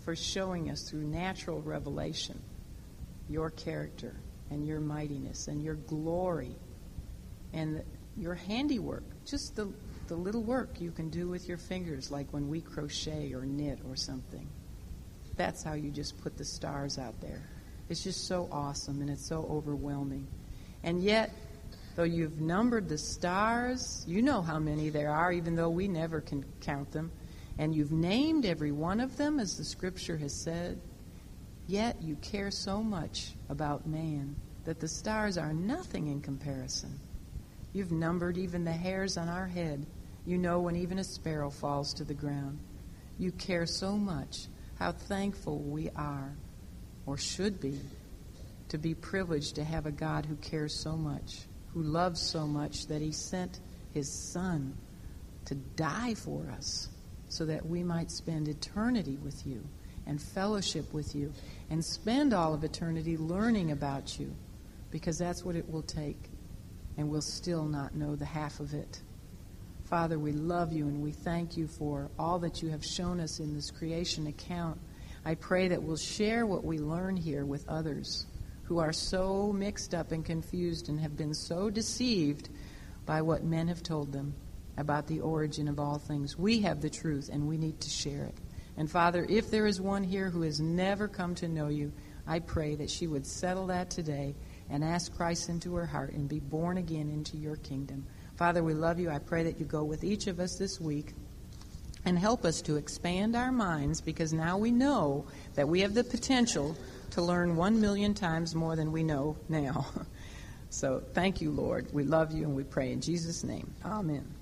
for showing us through natural revelation your character and your mightiness and your glory and your handiwork, just the, the little work you can do with your fingers, like when we crochet or knit or something. That's how you just put the stars out there. It's just so awesome and it's so overwhelming. And yet, though you've numbered the stars, you know how many there are, even though we never can count them, and you've named every one of them, as the scripture has said, yet you care so much about man that the stars are nothing in comparison. You've numbered even the hairs on our head. You know when even a sparrow falls to the ground. You care so much. How thankful we are, or should be, to be privileged to have a God who cares so much, who loves so much that he sent his Son to die for us so that we might spend eternity with you and fellowship with you and spend all of eternity learning about you because that's what it will take, and we'll still not know the half of it. Father, we love you and we thank you for all that you have shown us in this creation account. I pray that we'll share what we learn here with others who are so mixed up and confused and have been so deceived by what men have told them about the origin of all things. We have the truth and we need to share it. And Father, if there is one here who has never come to know you, I pray that she would settle that today and ask Christ into her heart and be born again into your kingdom. Father, we love you. I pray that you go with each of us this week and help us to expand our minds because now we know that we have the potential to learn one million times more than we know now. so thank you, Lord. We love you and we pray in Jesus' name. Amen.